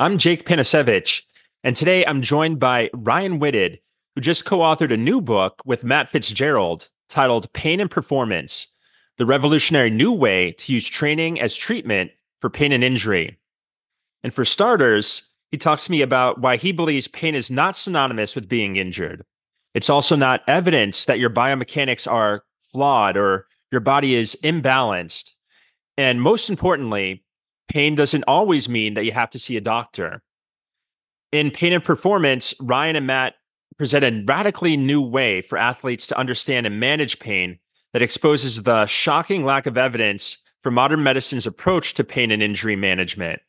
I'm Jake Panasevich, and today I'm joined by Ryan Whited, who just co authored a new book with Matt Fitzgerald titled Pain and Performance The Revolutionary New Way to Use Training as Treatment for Pain and Injury. And for starters, he talks to me about why he believes pain is not synonymous with being injured. It's also not evidence that your biomechanics are flawed or your body is imbalanced. And most importantly, pain doesn't always mean that you have to see a doctor. In Pain and Performance, Ryan and Matt present a radically new way for athletes to understand and manage pain that exposes the shocking lack of evidence for modern medicine's approach to pain and injury management.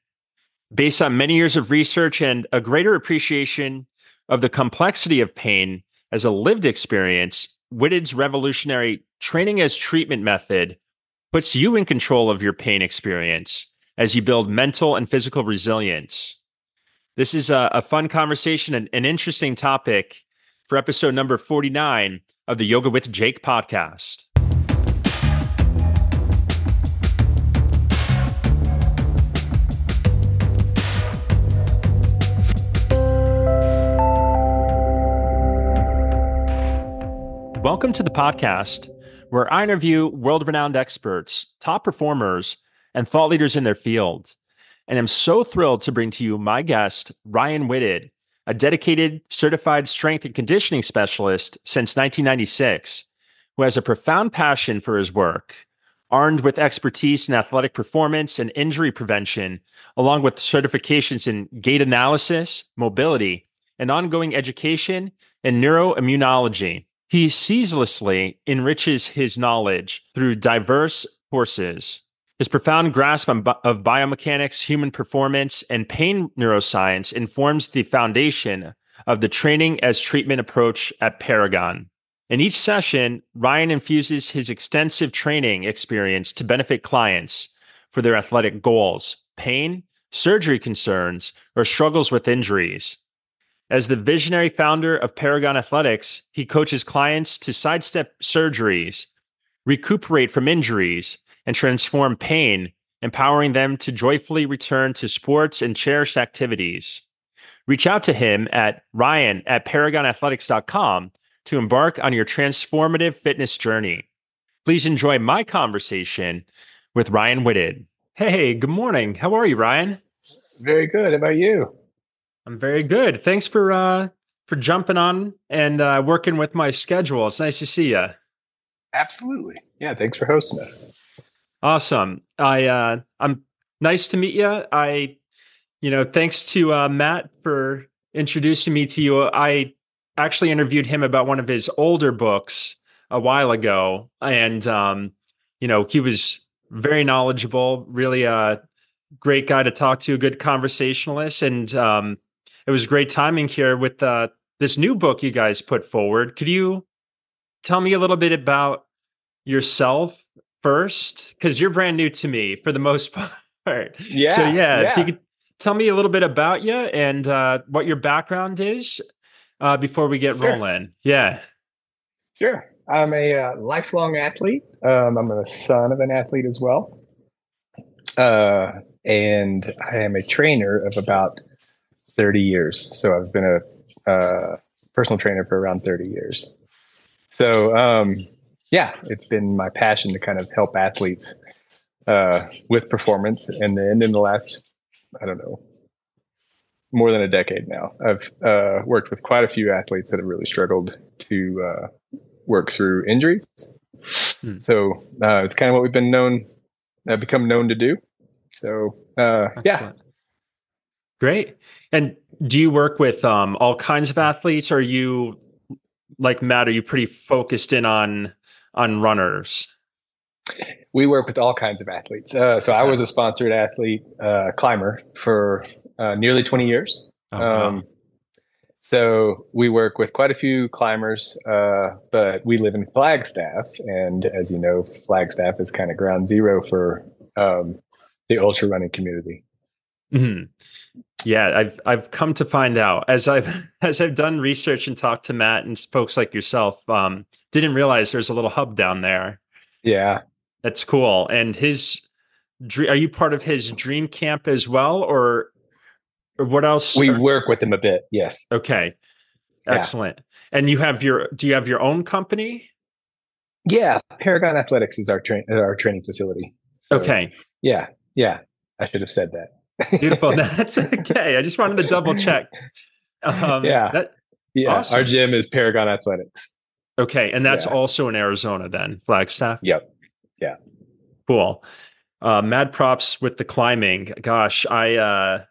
Based on many years of research and a greater appreciation of the complexity of pain as a lived experience, Whited's revolutionary training as treatment method puts you in control of your pain experience as you build mental and physical resilience. This is a, a fun conversation and an interesting topic for episode number 49 of the Yoga with Jake podcast. Welcome to the podcast where I interview world renowned experts, top performers, and thought leaders in their field. And I'm so thrilled to bring to you my guest, Ryan Whited, a dedicated certified strength and conditioning specialist since 1996, who has a profound passion for his work. Armed with expertise in athletic performance and injury prevention, along with certifications in gait analysis, mobility, and ongoing education in neuroimmunology. He ceaselessly enriches his knowledge through diverse courses. His profound grasp of biomechanics, human performance, and pain neuroscience informs the foundation of the training as treatment approach at Paragon. In each session, Ryan infuses his extensive training experience to benefit clients for their athletic goals, pain, surgery concerns, or struggles with injuries. As the visionary founder of Paragon Athletics, he coaches clients to sidestep surgeries, recuperate from injuries, and transform pain, empowering them to joyfully return to sports and cherished activities. Reach out to him at ryan at paragonathletics.com to embark on your transformative fitness journey. Please enjoy my conversation with Ryan Whited. Hey, good morning. How are you, Ryan? Very good. How about you? I'm very good. Thanks for uh for jumping on and uh, working with my schedule. It's nice to see you. Absolutely. Yeah. Thanks for hosting us. Awesome. I uh, I'm nice to meet you. I, you know, thanks to uh, Matt for introducing me to you. I actually interviewed him about one of his older books a while ago, and um, you know, he was very knowledgeable. Really a great guy to talk to, a good conversationalist, and um, it was great timing here with uh, this new book you guys put forward. Could you tell me a little bit about yourself first? Because you're brand new to me for the most part. Yeah. So, yeah, yeah. if you could tell me a little bit about you and uh, what your background is uh, before we get Sure. rolling. Yeah. Sure. I'm a uh, lifelong athlete. Um, I'm a son of an athlete as well. Uh, and I am a trainer of about 30 years. So I've been a uh, personal trainer for around 30 years. So, um, yeah, it's been my passion to kind of help athletes uh, with performance. And then in the last, I don't know, more than a decade now, I've uh, worked with quite a few athletes that have really struggled to uh, work through injuries. Hmm. So uh, it's kind of what we've been known, uh, become known to do. So uh, yeah, Great. And do you work with um, all kinds of athletes? Or are you like Matt? Are you pretty focused in on on runners? we work with all kinds of athletes. Uh, so I was a sponsored athlete uh, climber for uh, nearly 20 years. Oh, wow. Um, so we work with quite a few climbers, uh, but we live in Flagstaff, and as you know, Flagstaff is kind of ground zero for um, the ultra running community. Mhm. Yeah, I've I've come to find out as I've as I've done research and talked to Matt and folks like yourself. Um, didn't realize there's a little hub down there. Yeah, That's cool. And his, are you part of his dream camp as well, or Or what else? We work with them a bit. Yes. Okay. Excellent. Yeah. And you have your do you have your own company? Yeah, Paragon Athletics is our train our training facility. So, okay. Yeah. Yeah. I should have said that. Beautiful. That's okay. I just wanted to double check. Um, yeah. That, yeah. Awesome. Our gym is Paragon Athletics. Okay. And that's yeah. also in Arizona then, Flagstaff? Yep. Yeah. Cool. Uh, mad props with the climbing. Gosh, I, uh,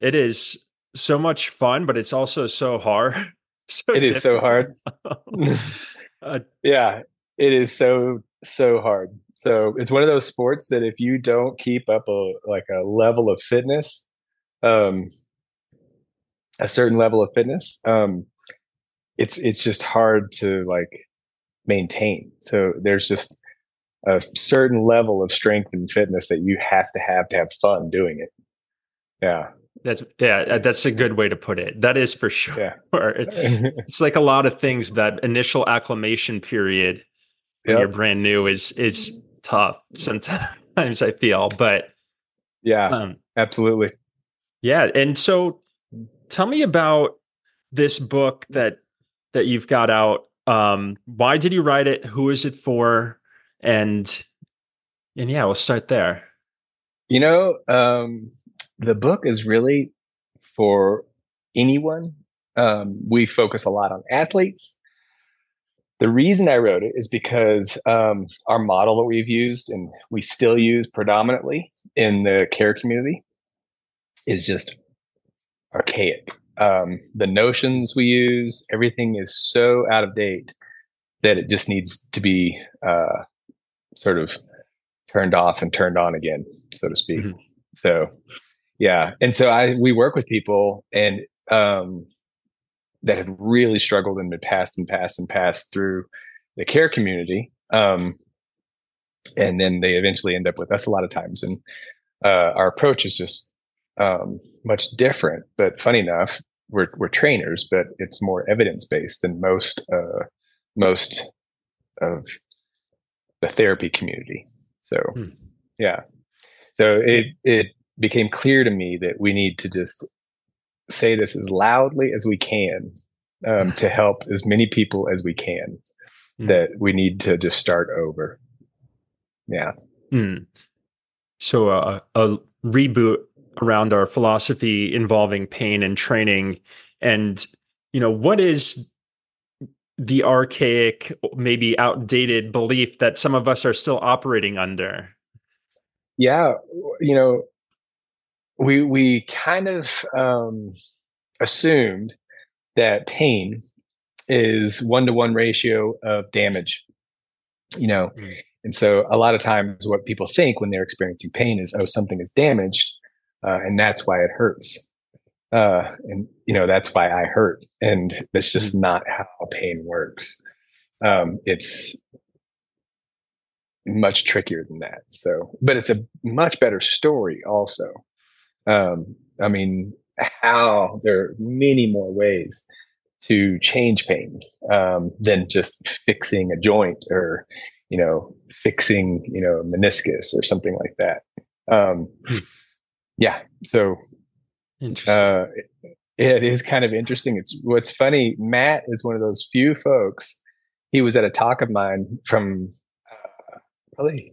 it is so much fun, but it's also so hard. so it is so hard. uh, yeah. It is so, so hard. So it's one of those sports that if you don't keep up a like a level of fitness, um, a certain level of fitness, um, it's it's just hard to like maintain. So there's just a certain level of strength and fitness that you have to have to have fun doing it. Yeah. That's yeah, that's a good way to put it. That is for sure. Yeah. it's like a lot of things that initial acclimation period when yep. you're brand new is is tough sometimes I feel, but yeah, um, absolutely. Yeah. And so tell me about this book that, that you've got out. Um, why did you write it? Who is it for? And, and yeah, we'll start there. You know, um, the book is really for anyone. Um, we focus a lot on athletes, the reason I wrote it is because um, our model that we've used and we still use predominantly in the care community is just archaic. Um, the notions we use, everything is so out of date that it just needs to be uh, sort of turned off and turned on again, so to speak. Mm-hmm. So, yeah, and so I we work with people, and um, that have really struggled and been passed and passed and passed through the care community. Um, and then they eventually end up with us a lot of times. And uh, our approach is just um, much different. But funny enough, we're we're trainers, but it's more evidence based than most uh, most of the therapy community. So hmm. yeah, so it it became clear to me that we need to just say this as loudly as we can um, to help as many people as we can mm. that we need to just start over yeah mm. so uh, a reboot around our philosophy involving pain and training and you know what is the archaic maybe outdated belief that some of us are still operating under yeah you know we we kind of um, assumed that pain is one to one ratio of damage. You know, mm. and so a lot of times what people think when they're experiencing pain is, oh, something is damaged, uh, and that's why it hurts. Uh, and you know that's why I hurt, and that's just mm. not how pain works. Um, it's much trickier than that. So, but it's a much better story also um, I mean, how there are many more ways to change pain um, than just fixing a joint or, you know, fixing, you know, meniscus or something like that. Um, hmm. yeah. So, uh, it, it is kind of interesting. It's what's funny. Matt is one of those few folks. He was at a talk of mine from uh, probably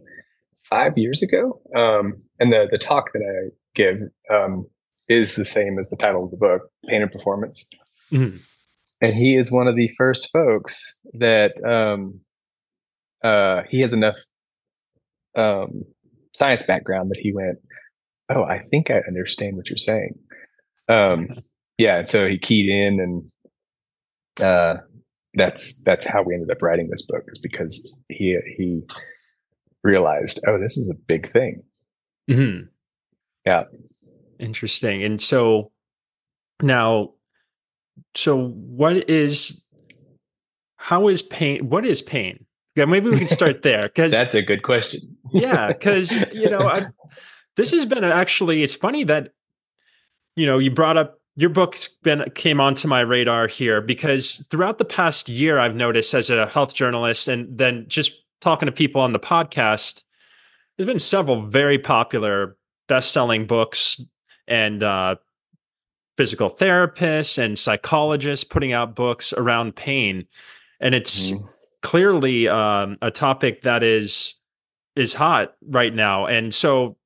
five years ago, um, and the the talk that I give um, is the same as the title of the book, Pain and Performance. Mm-hmm. And he is one of the first folks that um, uh, he has enough um, science background that he went, Oh, I think I understand what you're saying. Um, yeah. And so he keyed in and uh, that's that's how we ended up writing this book is because he he realized, oh, this is a big thing. Mm-hmm. Yeah. Interesting. And so now, so what is, how is pain? What is pain? Yeah, maybe we can start there because that's a good question. yeah, because you know, I, this has been actually. It's funny that you know you brought up your book's been came onto my radar here because throughout the past year, I've noticed as a health journalist, and then just talking to people on the podcast, there's been several very popular best-selling books and uh, physical therapists and psychologists putting out books around pain, and it's mm-hmm. clearly um, a topic that is is hot right now. And so,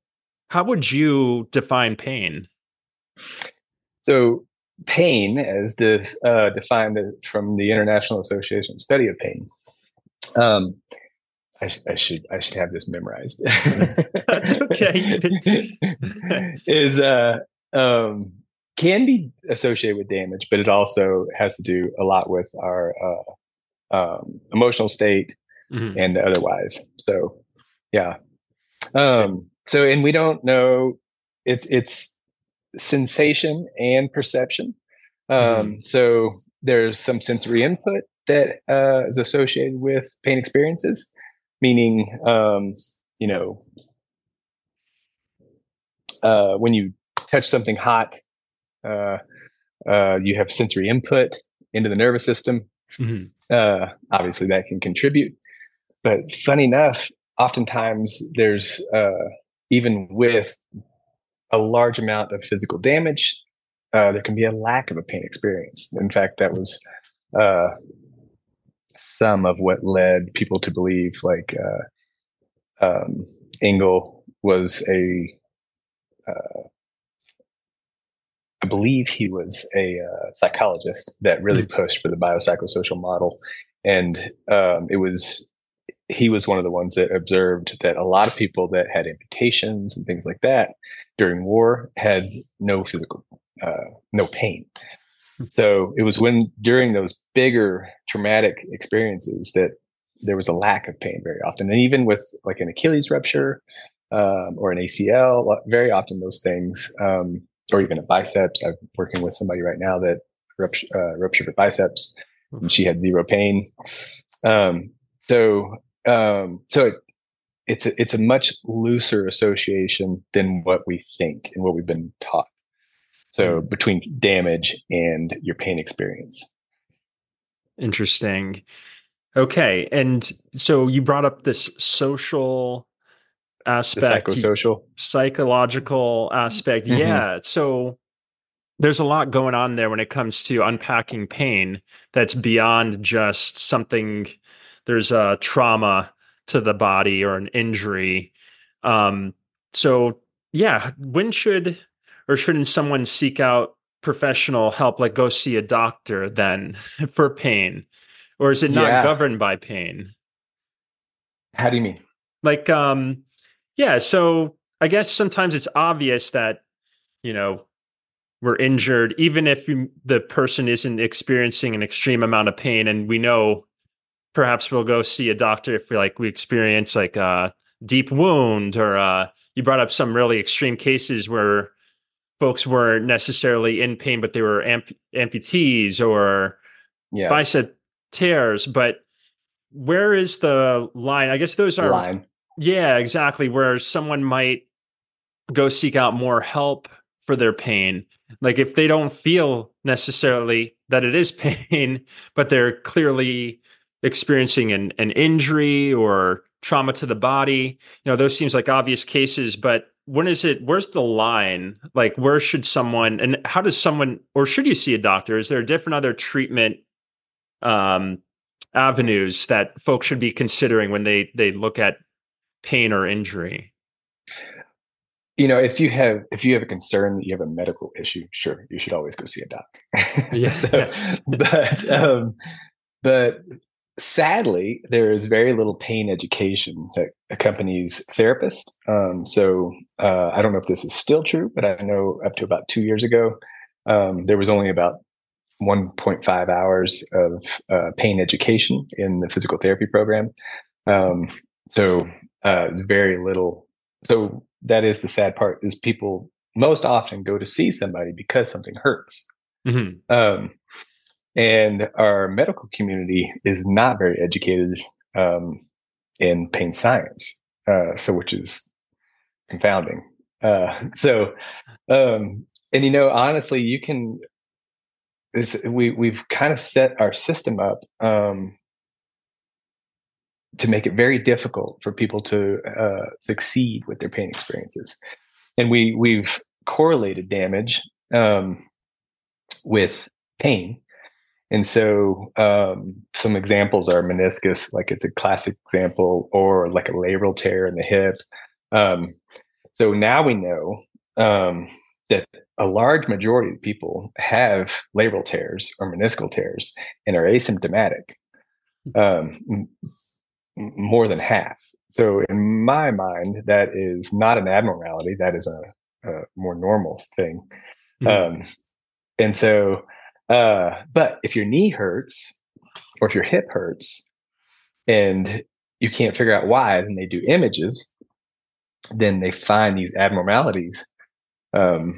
how would you define pain? So, pain, as this, uh, defined from the International Association of Study of Pain, um, I, I, should I should have this memorized. That's okay. is uh, um, can be associated with damage, but it also has to do a lot with our uh, um, emotional state mm-hmm. and otherwise. So, yeah. Um, so, and we don't know. It's it's sensation and perception. Um, mm-hmm. So there's some sensory input that uh, is associated with pain experiences, meaning, um, you know, uh, when you touch something hot, uh, uh, you have sensory input into the nervous system. Mm-hmm. Uh, obviously, that can contribute. But funny enough, oftentimes there's uh, even with a large amount of physical damage, uh, there can be a lack of a pain experience. In fact, that was uh, some of what led people to believe like uh, um, Engel was a uh, I believe he was a uh, psychologist that really mm-hmm. pushed for the biopsychosocial model. And um, it was, he was one of the ones that observed that a lot of people that had amputations and things like that during war had no physical, uh, no pain. Hmm. So it was when during those bigger traumatic experiences that there was a lack of pain very often. And even with like an Achilles rupture um, or an ACL, very often those things, um, or even a biceps. I'm working with somebody right now that ruptured, uh, ruptured her biceps, and she had zero pain. Um, so, um, so it, it's a, it's a much looser association than what we think and what we've been taught. So between damage and your pain experience. Interesting. Okay, and so you brought up this social aspect, psychosocial, psychological aspect. Mm-hmm. Yeah. So there's a lot going on there when it comes to unpacking pain that's beyond just something there's a trauma to the body or an injury. Um, so yeah, when should or shouldn't someone seek out professional help, like go see a doctor then for pain? Or is it not yeah. governed by pain? How do you mean? Like um yeah. So I guess sometimes it's obvious that, you know, we're injured, even if the person isn't experiencing an extreme amount of pain. And we know perhaps we'll go see a doctor if we like we experience like a deep wound or uh, you brought up some really extreme cases where folks weren't necessarily in pain, but they were amp- amputees or yeah. bicep tears. But where is the line? I guess those are line. Yeah, exactly. Where someone might go seek out more help for their pain. Like if they don't feel necessarily that it is pain, but they're clearly experiencing an, an injury or trauma to the body, you know, those seems like obvious cases, but when is it where's the line like where should someone and how does someone or should you see a doctor is there different other treatment um avenues that folks should be considering when they they look at pain or injury? You know, if you have if you have a concern that you have a medical issue, sure, you should always go see a doc. yes, so, but um, but sadly, there is very little pain education that accompanies therapists. Um, so uh, I don't know if this is still true, but I know up to about two years ago, um, there was only about 1.5 hours of uh, pain education in the physical therapy program. Um, so uh, it's very little. So that is the sad part is people most often go to see somebody because something hurts. Mm-hmm. And our medical community is not very educated um, in pain science, uh, so which is confounding. Uh, so, um, and you know, honestly, you can. We we've kind of set our system up um, to make it very difficult for people to uh, succeed with their pain experiences. And we we've correlated damage um, with pain. And so um, some examples are meniscus, like it's a classic example, or like a labral tear in the hip. Um, so now we know um, that a large majority of people have labral tears or meniscal tears and are asymptomatic. Um, more than half. So in my mind, that is not an abnormality. That is a, a more normal thing. Mm-hmm. Um, and so, uh, but if your knee hurts or if your hip hurts and you can't figure out why, then they do images. Then they find these abnormalities, um,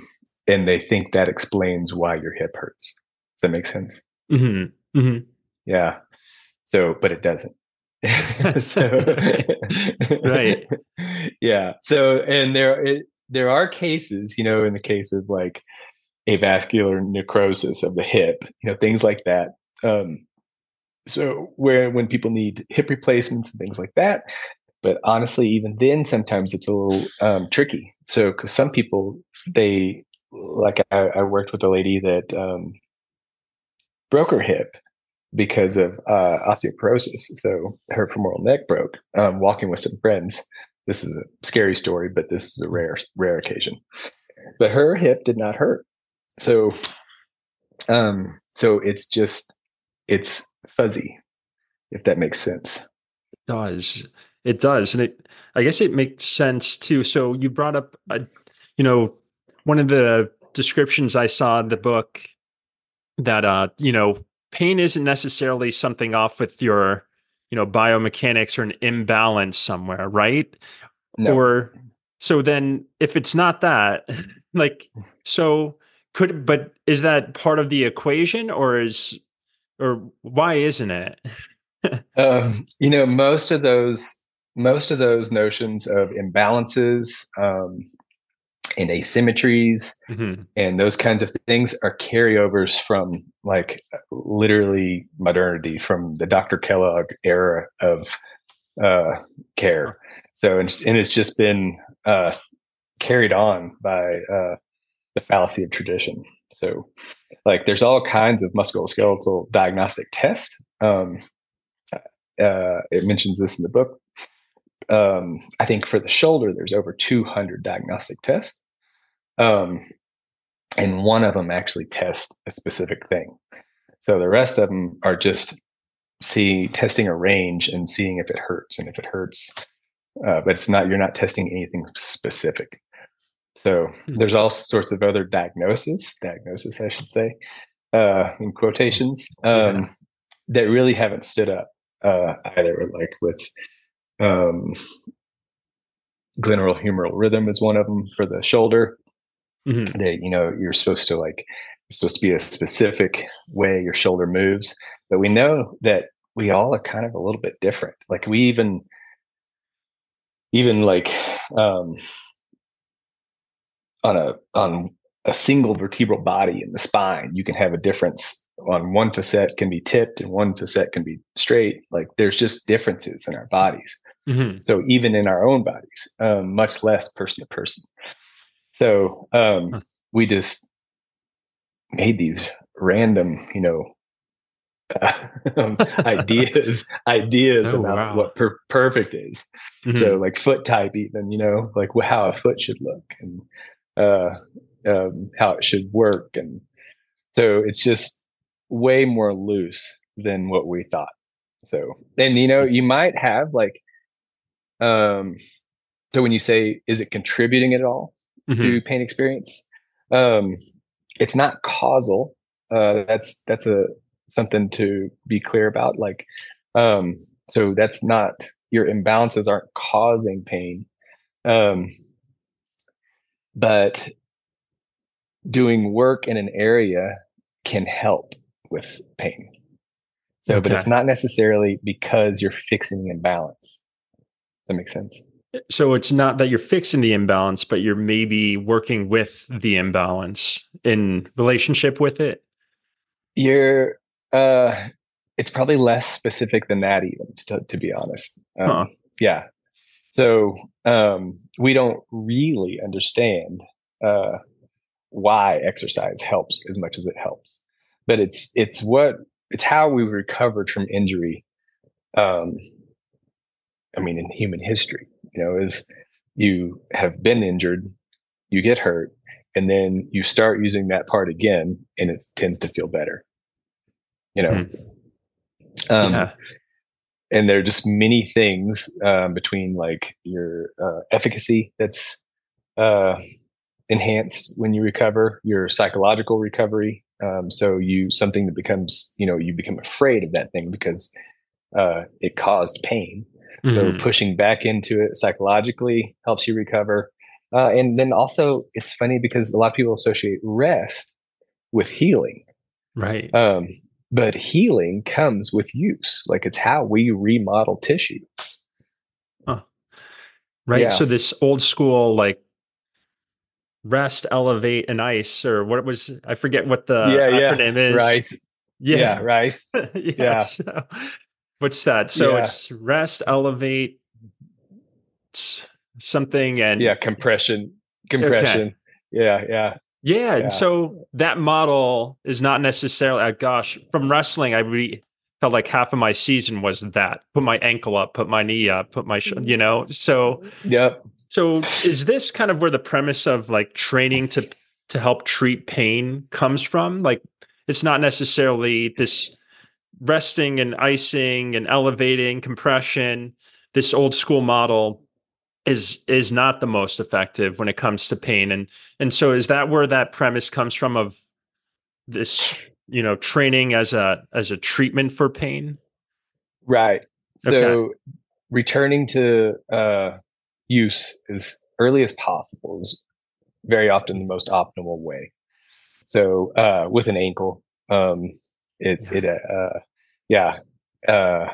and they think that explains why your hip hurts. Does that make sense? Mm-hmm. Mm-hmm. Yeah. So, but it doesn't. so, right. Yeah. So, and there, it, there are cases, you know, in the case of like avascular necrosis of the hip, you know, things like that. Um, so where when people need hip replacements and things like that, but honestly, even then, sometimes it's a little um, tricky. So, because some people, they like I, I, worked with a lady that um, broke her hip because of uh, osteoporosis. So her femoral neck broke um, walking with some friends. This is a scary story, but this is a rare rare occasion. But her hip did not hurt so um so it's just it's fuzzy if that makes sense. It does. It does and it i guess it makes sense too. So you brought up a, you know one of the descriptions i saw in the book that uh you know pain isn't necessarily something off with your you know biomechanics or an imbalance somewhere right? No. or so then if it's not that like so could but is that part of the equation or is or why isn't it um, you know most of those most of those notions of imbalances um, and asymmetries mm-hmm. and those kinds of things are carryovers from like literally modernity from the dr kellogg era of uh, care so and, and it's just been uh, carried on by uh, the fallacy of tradition. So, like, there's all kinds of musculoskeletal diagnostic tests. Um, uh, it mentions this in the book. Um, I think for the shoulder, there's over 200 diagnostic tests. Um, and one of them actually tests a specific thing. So the rest of them are just see testing a range and seeing if it hurts and if it hurts, uh, but it's not you're not testing anything specific. So hmm. there's all sorts of other diagnosis, diagnosis, I should say, uh, in quotations, um, yeah. that really haven't stood up uh, either. Like with um, glenohumeral rhythm is one of them for the shoulder. Mm-hmm. That you know you're supposed to like you're supposed to be a specific way your shoulder moves, but we know that we all are kind of a little bit different. Like we even even like um, on a on a single vertebral body in the spine, you can have a difference on one facet can be tipped and one facet can be straight. Like there's just differences in our bodies. Mm-hmm. So even in our own bodies, um, much less person to person. So um, we just made these random, you know, um, ideas ideas oh, about wow. what per- perfect is. Mm-hmm. So like foot type, even you know, like how a foot should look, and uh, um, how it should work, and so it's just way more loose than what we thought. So, and you know, you might have like, um, so when you say, is it contributing at all mm-hmm. to pain experience? Um, it's not causal. Uh, that's that's a something to be clear about. Like, um, so that's not your imbalances aren't causing pain. Um, but doing work in an area can help with pain. So, okay. but it's not necessarily because you're fixing the imbalance. That makes sense. So it's not that you're fixing the imbalance, but you're maybe working with the imbalance in relationship with it. You're, uh, it's probably less specific than that, even to, to be honest. Um, huh. Yeah. So um, we don't really understand uh, why exercise helps as much as it helps but it's it's what it's how we recovered from injury um i mean in human history you know is you have been injured you get hurt and then you start using that part again and it tends to feel better you know mm. um yeah. And there are just many things um, between like your uh, efficacy that's uh enhanced when you recover your psychological recovery um, so you something that becomes you know you become afraid of that thing because uh, it caused pain. Mm-hmm. so pushing back into it psychologically helps you recover. Uh, and then also it's funny because a lot of people associate rest with healing. Right. Um, but healing comes with use like it's how we remodel tissue huh. right yeah. so this old school like rest, elevate, and ice, or what was I forget what the yeah, acronym yeah. is. Rice. Yeah, yeah rice. yeah. yeah. So, what's that? So it's rest, elevate, something, and yeah, compression, compression. Okay. Yeah, yeah. Yeah, and so that model is not necessarily. Uh, gosh, from wrestling, I really felt like half of my season was that: put my ankle up, put my knee up, put my, sh- you know. So, yep. So is this kind of where the premise of like training to to help treat pain comes from? Like it's not necessarily this resting and icing and elevating compression. This old school model is is not the most effective when it comes to pain. And and so is that where that premise comes from of this, you know, training as a as a treatment for pain? Right. Okay. So returning to uh use as early as possible is very often the most optimal way. So uh, with an ankle, um, it it uh, yeah, uh,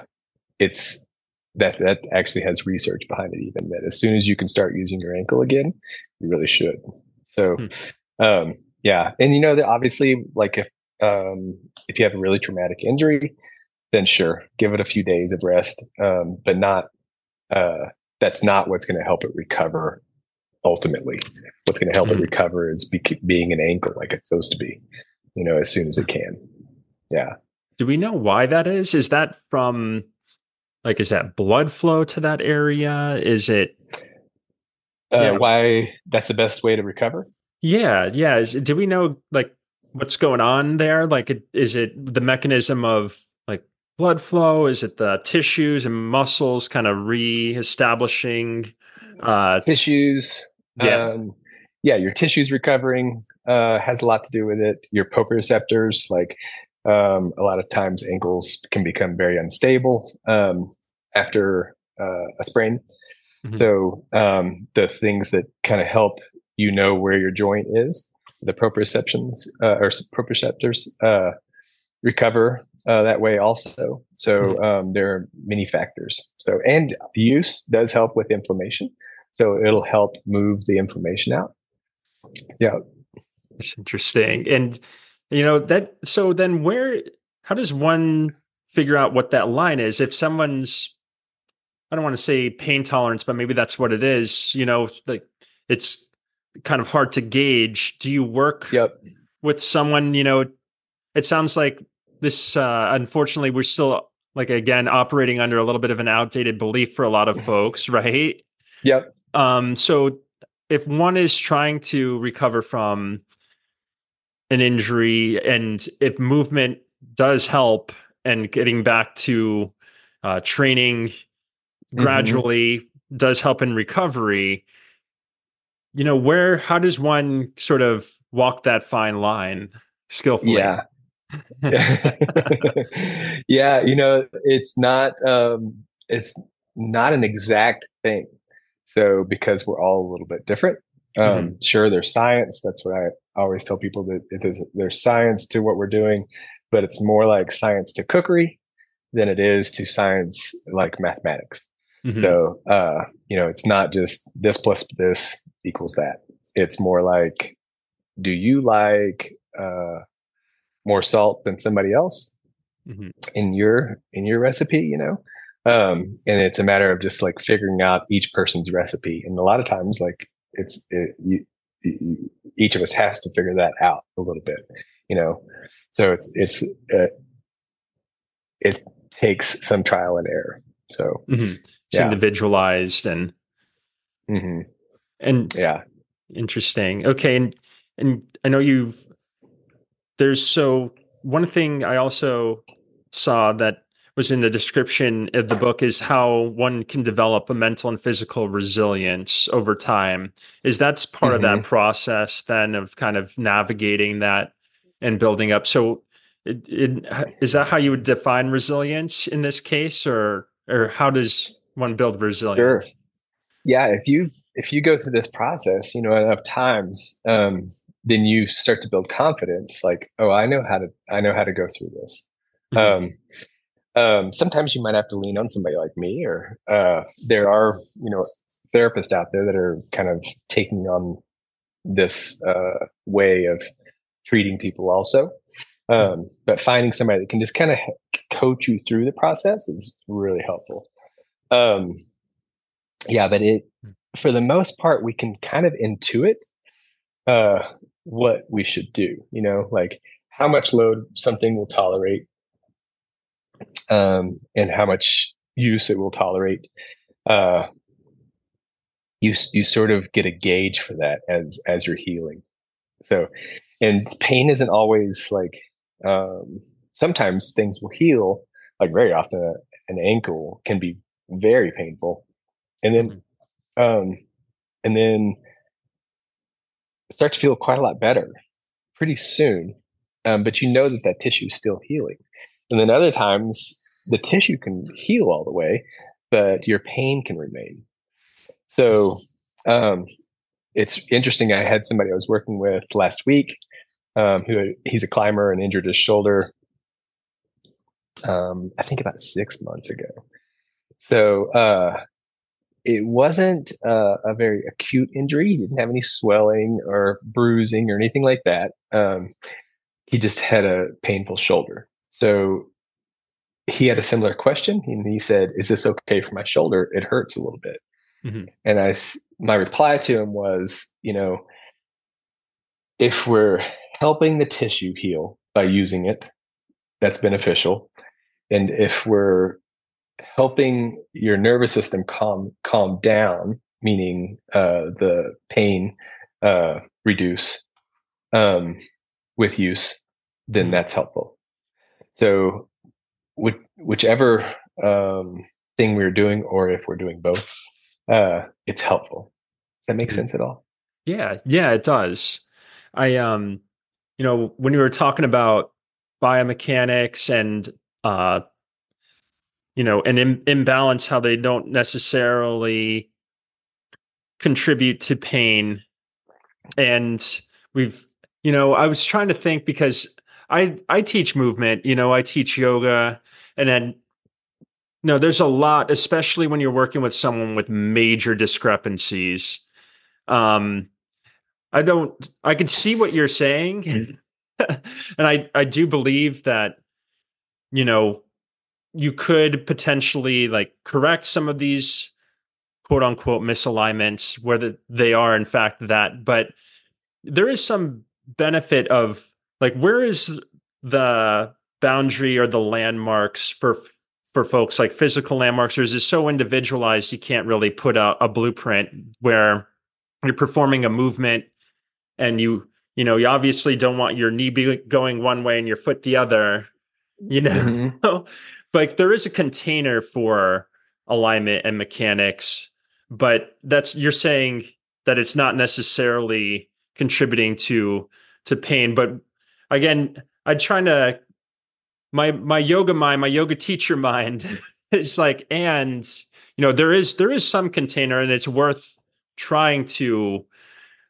it's that that actually has research behind it. Even that as soon as you can start using your ankle again, you really should. So hmm. um, yeah, and you know that obviously, like if um, if you have a really traumatic injury, then sure, give it a few days of rest, um, but not uh, that's not what's going to help it recover ultimately. What's going to help mm-hmm. it recover is be, being an ankle like it's supposed to be, you know, as soon as it can. Yeah. Do we know why that is? Is that from like, is that blood flow to that area? Is it uh, why that's the best way to recover? Yeah. Yeah. Is, do we know like what's going on there? Like, is it the mechanism of like blood flow? Is it the tissues and muscles kind of re-establishing uh, tissues? Yeah, um, yeah. Your tissues recovering uh, has a lot to do with it. Your proprioceptors, like um, a lot of times, ankles can become very unstable um, after uh, a sprain. Mm-hmm. So um, the things that kind of help you know where your joint is, the proprioceptions uh, or proprioceptors uh, recover uh, that way also. So hmm. um, there are many factors. So and use does help with inflammation. So it'll help move the inflammation out. Yeah, it's interesting. And you know that. So then, where? How does one figure out what that line is? If someone's, I don't want to say pain tolerance, but maybe that's what it is. You know, like it's kind of hard to gauge. Do you work yep. with someone? You know, it sounds like this uh, unfortunately we're still like again operating under a little bit of an outdated belief for a lot of folks right yep um so if one is trying to recover from an injury and if movement does help and getting back to uh, training mm-hmm. gradually mm-hmm. does help in recovery you know where how does one sort of walk that fine line skillfully yeah yeah, you know, it's not um it's not an exact thing. So because we're all a little bit different. Um mm-hmm. sure there's science, that's what I always tell people that there's, there's science to what we're doing, but it's more like science to cookery than it is to science like mathematics. Mm-hmm. So, uh, you know, it's not just this plus this equals that. It's more like, do you like uh, more salt than somebody else mm-hmm. in your in your recipe you know um and it's a matter of just like figuring out each person's recipe and a lot of times like it's it, you each of us has to figure that out a little bit, you know. So it's it's uh, it takes some trial and error. So mm-hmm. it's yeah. individualized and mm-hmm. and yeah, interesting. Okay, and and I know you've there's so one thing I also saw that was in the description of the book is how one can develop a mental and physical resilience over time. Is that's part mm-hmm. of that mm-hmm. process then of kind of navigating that and building up? So, it, it, is that how you would define resilience in this case, or or how does one build resilience? Sure. Yeah, if you if you go through this process, you know enough times, um, then you start to build confidence. Like, oh, I know how to I know how to go through this. Mm-hmm. Um, um, sometimes you might have to lean on somebody like me, or uh, there are you know therapists out there that are kind of taking on this uh, way of treating people also. Um, but finding somebody that can just kind of coach you through the process is really helpful. Um, yeah, but it for the most part we can kind of intuit uh, what we should do. You know, like how much load something will tolerate um, and how much use it will tolerate. Uh, you you sort of get a gauge for that as as you're healing. So, and pain isn't always like. Um, sometimes things will heal. Like very often, an ankle can be very painful, and then, mm-hmm. um, and then start to feel quite a lot better pretty soon. Um, but you know that that tissue is still healing. And then other times the tissue can heal all the way, but your pain can remain. So um, it's interesting. I had somebody I was working with last week um, who he's a climber and injured his shoulder. Um, I think about six months ago. So uh, it wasn't uh, a very acute injury. He didn't have any swelling or bruising or anything like that. Um, he just had a painful shoulder. So he had a similar question and he said, Is this okay for my shoulder? It hurts a little bit. Mm-hmm. And I, my reply to him was, you know, if we're helping the tissue heal by using it, that's beneficial. And if we're helping your nervous system calm calm down, meaning uh, the pain uh, reduce um, with use, then mm-hmm. that's helpful. So which, whichever um, thing we're doing, or if we're doing both, uh, it's helpful. Does that make mm-hmm. sense at all? Yeah, yeah, it does. I um, you know, when you were talking about biomechanics and uh, you know, an Im- imbalance, how they don't necessarily contribute to pain, and we've, you know, I was trying to think because I I teach movement, you know, I teach yoga and then no, there's a lot, especially when you're working with someone with major discrepancies. Um I don't I can see what you're saying. and I I do believe that you know you could potentially like correct some of these quote unquote misalignments whether they are in fact that but there is some benefit of like where is the boundary or the landmarks for for folks like physical landmarks or is it so individualized you can't really put a, a blueprint where you're performing a movement and you you know you obviously don't want your knee be going one way and your foot the other you know mm-hmm. but there is a container for alignment and mechanics but that's you're saying that it's not necessarily contributing to to pain but again I'm trying to my my yoga mind, my yoga teacher mind is like, and you know, there is there is some container, and it's worth trying to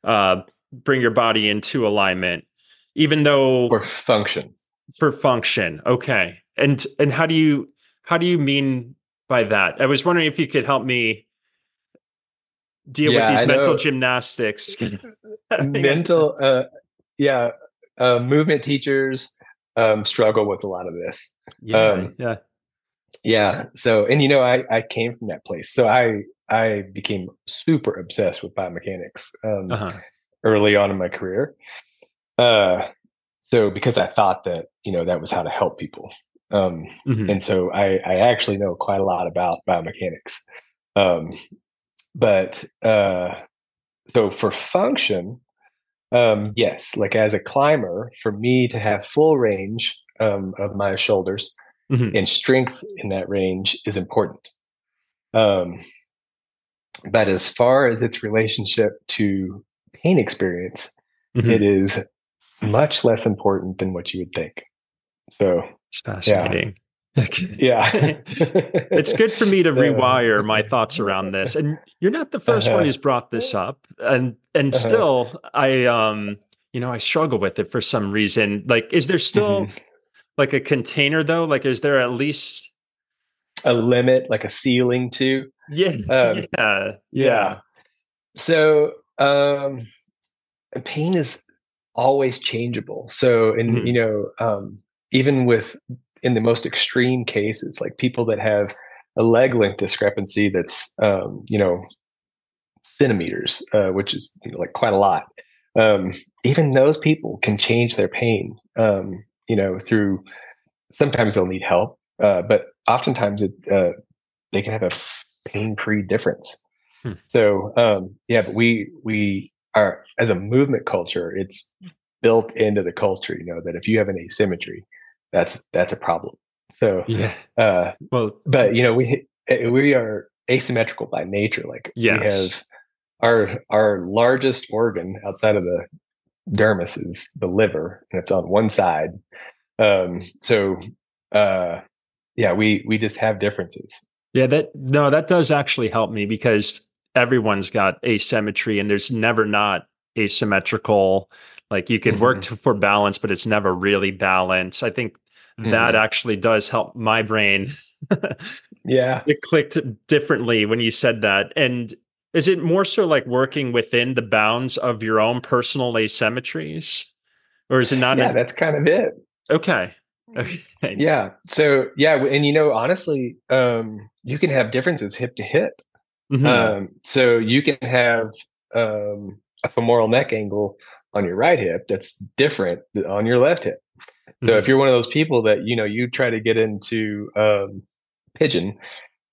uh, bring your body into alignment, even though for function. For function, okay. And and how do you how do you mean by that? I was wondering if you could help me deal yeah, with these I mental know. gymnastics. mental, uh, yeah, uh, movement teachers um, struggle with a lot of this. Yeah, um, yeah, yeah. So, and you know, I I came from that place, so I I became super obsessed with biomechanics. Um, uh-huh. early on in my career. Uh, so because I thought that you know that was how to help people, um, mm-hmm. and so I, I actually know quite a lot about biomechanics. Um, but uh, so for function, um, yes, like as a climber, for me to have full range um, of my shoulders mm-hmm. and strength in that range is important. Um, but as far as its relationship to pain experience, mm-hmm. it is much less important than what you would think. So it's fascinating. Yeah. yeah. it's good for me to so, rewire my thoughts around this. And you're not the 1st uh-huh. one who's brought this up. And and uh-huh. still I um you know I struggle with it for some reason. Like is there still mm-hmm. like a container though? Like is there at least a limit, like a ceiling to? Yeah. Um, yeah. Yeah. So um pain is always changeable. So, and mm-hmm. you know, um, even with in the most extreme cases, like people that have a leg length discrepancy that's um, you know centimeters, uh, which is you know, like quite a lot. Um, even those people can change their pain. Um, you know, through sometimes they'll need help, uh, but oftentimes it, uh, they can have a pain-free difference. Hmm. So um, yeah, but we we are as a movement culture, it's built into the culture. You know that if you have an asymmetry, that's that's a problem. So yeah. Uh, well, but you know we we are asymmetrical by nature. Like yes. we have our our largest organ outside of the dermis is the liver, and it's on one side. Um, so uh, yeah, we we just have differences. Yeah, that no, that does actually help me because everyone's got asymmetry and there's never not asymmetrical like you can mm-hmm. work to, for balance but it's never really balanced i think mm-hmm. that actually does help my brain yeah it clicked differently when you said that and is it more so like working within the bounds of your own personal asymmetries? Or is it not yeah a- that's kind of it. Okay. Okay. Yeah. So yeah and you know honestly um you can have differences hip to hip. Mm-hmm. Um, so you can have um, a femoral neck angle on your right hip that's different on your left hip. So mm-hmm. if you're one of those people that you know you try to get into um, pigeon,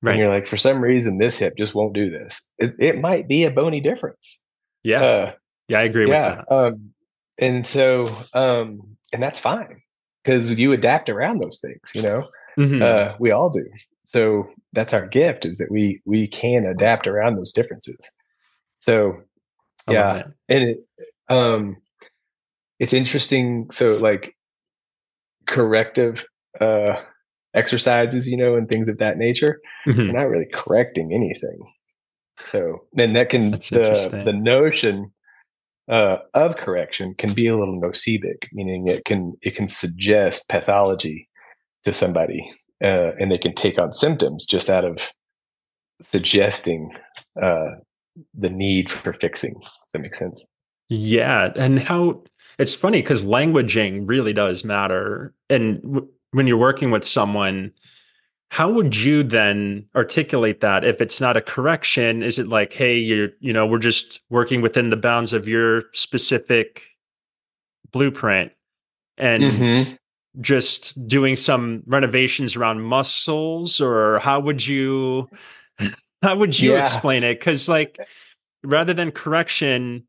right. and you're like, for some reason this hip just won't do this. It, it might be a bony difference. Yeah, uh, yeah, I agree yeah, with that. Um, and so, um, and that's fine because you adapt around those things. You know, mm-hmm. uh, we all do so that's our gift is that we we can adapt around those differences so yeah and it um it's interesting so like corrective uh exercises you know and things of that nature mm-hmm. are not really correcting anything so then that can That's the the notion uh, of correction can be a little nocebic meaning it can it can suggest pathology to somebody uh, and they can take on symptoms just out of suggesting uh, the need for fixing. Does that make sense? Yeah, and how it's funny because languaging really does matter, and w- when you're working with someone. How would you then articulate that if it's not a correction? Is it like, hey, you're, you know, we're just working within the bounds of your specific blueprint and mm-hmm just doing some renovations around muscles or how would you how would you yeah. explain it cuz like rather than correction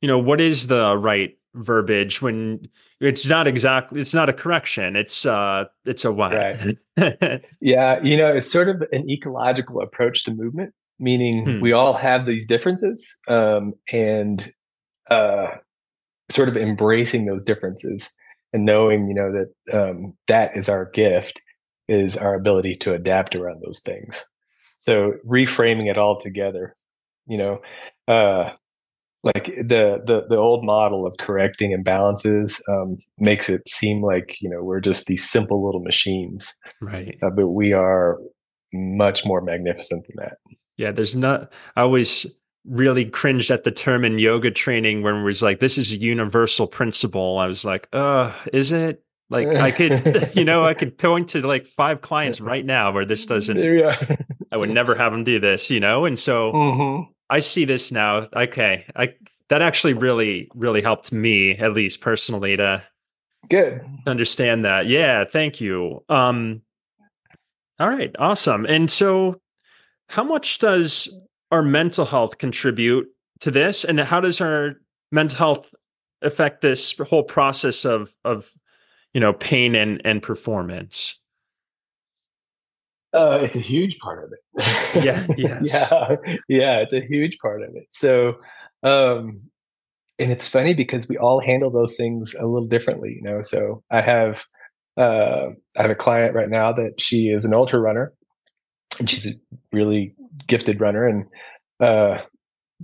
you know what is the right verbiage when it's not exactly it's not a correction it's uh it's a what right. yeah you know it's sort of an ecological approach to movement meaning hmm. we all have these differences um and uh sort of embracing those differences and knowing you know that um, that is our gift is our ability to adapt around those things so reframing it all together you know uh, like the the the old model of correcting imbalances um, makes it seem like you know we're just these simple little machines right uh, but we are much more magnificent than that yeah there's not i always really cringed at the term in yoga training when it was like, this is a universal principle. I was like, uh, is it? Like I could, you know, I could point to like five clients right now where this doesn't, yeah. I would never have them do this, you know? And so mm-hmm. I see this now. Okay. I, that actually really really helped me at least personally to good understand that. Yeah, thank you. Um all right, awesome. And so how much does our mental health contribute to this and how does our mental health affect this whole process of of you know pain and and performance uh, it's a huge part of it. Yeah yes. yeah yeah it's a huge part of it. So um and it's funny because we all handle those things a little differently you know? So i have uh i have a client right now that she is an ultra runner and she's a really gifted runner and uh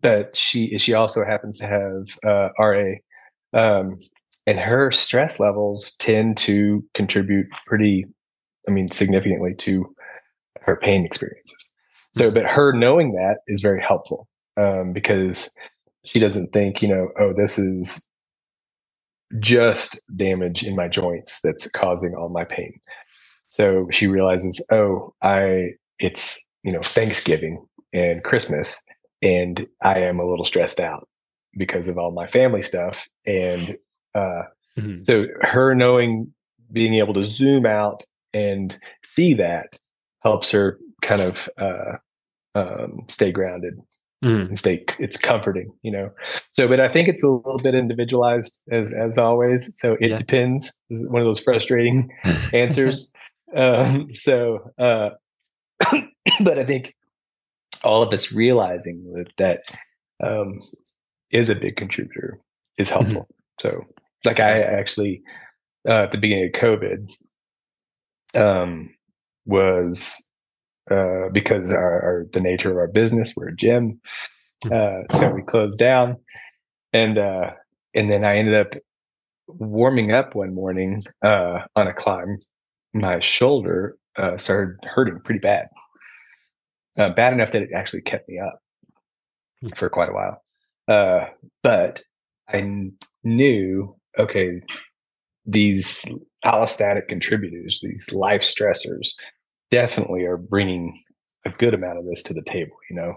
but she she also happens to have uh RA um, and her stress levels tend to contribute pretty, I mean, significantly to her pain experiences. So, but her knowing that is very helpful um, because she doesn't think, you know, oh, this is just damage in my joints that's causing all my pain. So she realizes, oh, I, it's, you know, Thanksgiving and Christmas, and I am a little stressed out because of all my family stuff. And uh, mm-hmm. so her knowing, being able to zoom out and see that helps her kind of uh, um, stay grounded mm. and stay. It's comforting, you know. So, but I think it's a little bit individualized as as always. So it yeah. depends. This is one of those frustrating answers. Um, so, uh, but I think all of us realizing that that um, is a big contributor is mm-hmm. helpful. Mm-hmm. So, like I actually uh, at the beginning of COVID um, was uh, because our, our, the nature of our business, we're a gym, mm-hmm. uh, so we closed down, and uh, and then I ended up warming up one morning uh, on a climb. My shoulder uh, started hurting pretty bad, uh, bad enough that it actually kept me up hmm. for quite a while. Uh, but I knew, okay, these allostatic contributors, these life stressors, definitely are bringing a good amount of this to the table, you know?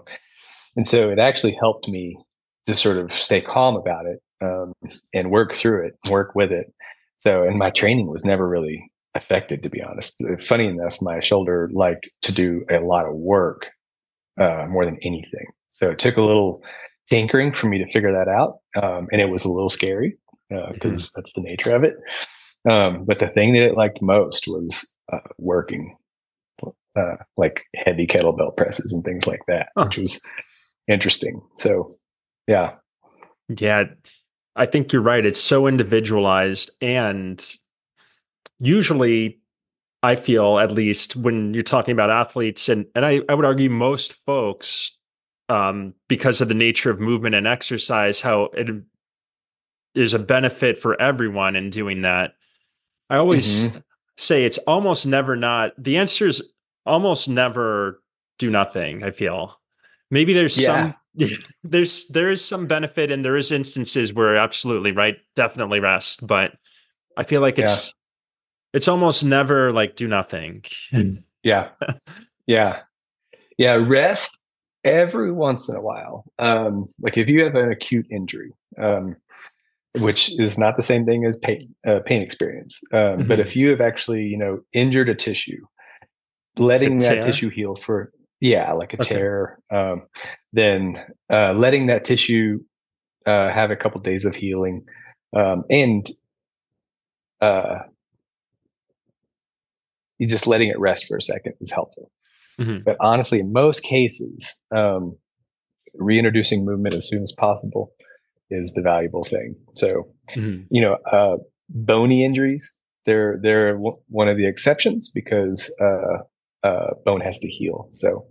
And so it actually helped me to sort of stay calm about it um, and work through it, work with it. So, and my training was never really affected, to be honest. Funny enough, my shoulder liked to do a lot of work uh, more than anything. So it took a little tinkering for me to figure that out. Um, and it was a little scary because uh, mm-hmm. that's the nature of it. Um, but the thing that it liked most was uh, working, uh, like heavy kettlebell presses and things like that, huh. which was interesting. So, yeah. Yeah. I think you're right. It's so individualized. And usually, I feel at least when you're talking about athletes, and, and I, I would argue most folks um, because of the nature of movement and exercise, how it is a benefit for everyone in doing that. I always mm-hmm. say it's almost never not the answer is almost never do nothing. I feel maybe there's yeah. some there's there is some benefit and there is instances where absolutely right definitely rest but i feel like it's yeah. it's almost never like do nothing yeah yeah yeah rest every once in a while, um, like if you have an acute injury, um, which is not the same thing as pain, uh, pain experience, um, mm-hmm. but if you have actually, you know, injured a tissue, letting that tissue heal for, yeah, like a okay. tear, um, then uh, letting that tissue uh, have a couple days of healing, um, and uh, you just letting it rest for a second is helpful. Mm-hmm. But honestly, in most cases, um, reintroducing movement as soon as possible is the valuable thing. So, mm-hmm. you know, uh, bony injuries, they're, they're w- one of the exceptions because uh, uh, bone has to heal. So,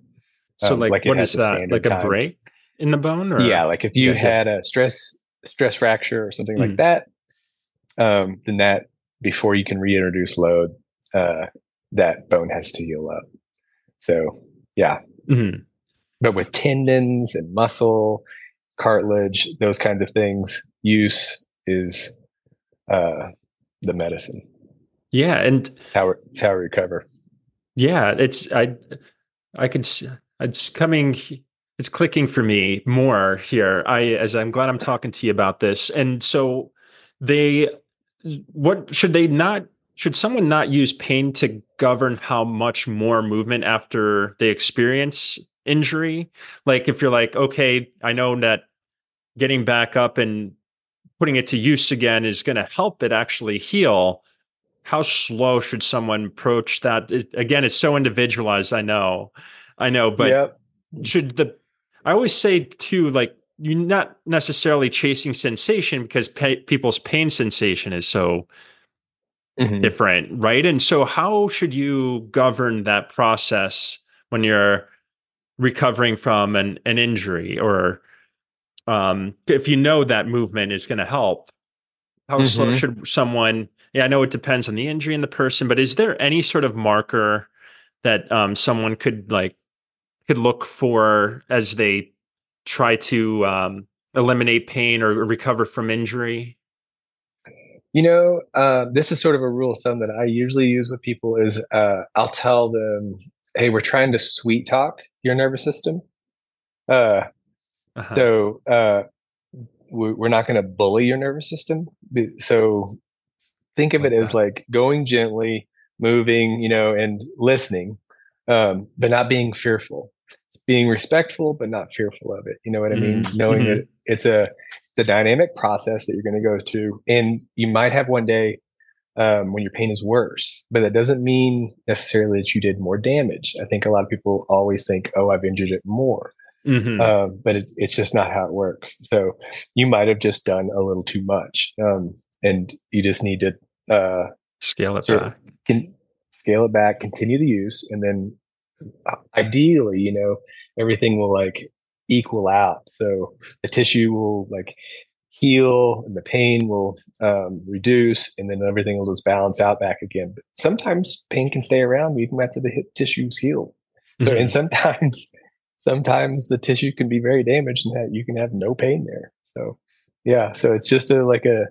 so um, like, like what is that? Like a time. break in the bone? Or? Yeah. Like if you yeah, had a stress, stress fracture or something mm-hmm. like that, um, then that before you can reintroduce load, uh, that bone has to heal up. So yeah. Mm-hmm. But with tendons and muscle, cartilage, those kinds of things, use is uh, the medicine. Yeah, and how it's how we recover. Yeah, it's I I could see it's coming it's clicking for me more here. I as I'm glad I'm talking to you about this. And so they what should they not should someone not use pain to govern how much more movement after they experience injury? Like if you're like, okay, I know that getting back up and putting it to use again is going to help it actually heal. How slow should someone approach that? It, again, it's so individualized. I know, I know, but yep. should the I always say too, like you're not necessarily chasing sensation because people's pain sensation is so mm-hmm. different, right? And so, how should you govern that process when you're recovering from an, an injury, or um, if you know that movement is going to help? How mm-hmm. slow should someone? Yeah, I know it depends on the injury and the person, but is there any sort of marker that um, someone could like could look for as they try to um, eliminate pain or recover from injury? You know, uh, this is sort of a rule of thumb that I usually use with people is uh, I'll tell them, "Hey, we're trying to sweet talk your nervous system." Uh, uh-huh. So uh, we're not going to bully your nervous system. So think of it as like going gently, moving, you know, and listening, um, but not being fearful being respectful but not fearful of it you know what i mean mm-hmm. knowing that it's a the dynamic process that you're going to go through and you might have one day um, when your pain is worse but that doesn't mean necessarily that you did more damage i think a lot of people always think oh i've injured it more mm-hmm. um, but it, it's just not how it works so you might have just done a little too much um, and you just need to uh, scale it back can scale it back continue the use and then ideally, you know, everything will like equal out. So the tissue will like heal and the pain will um, reduce and then everything will just balance out back again. But sometimes pain can stay around even after the hip tissues heal. So, mm-hmm. and sometimes, sometimes the tissue can be very damaged and that you can have no pain there. So, yeah. So it's just a, like a,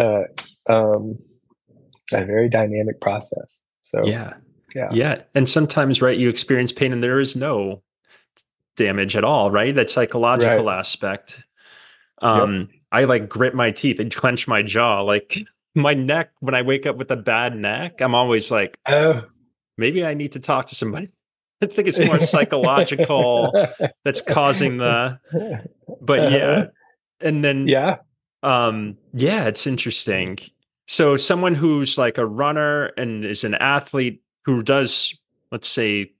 uh, um, a very dynamic process. So, yeah. Yeah. Yeah. And sometimes, right, you experience pain and there is no damage at all, right? That psychological right. aspect. Um, yep. I like grit my teeth and clench my jaw. Like my neck, when I wake up with a bad neck, I'm always like, oh, maybe I need to talk to somebody. I think it's more psychological that's causing the, but yeah. Uh-huh. And then, yeah. Um, yeah, it's interesting. So someone who's like a runner and is an athlete who does let's say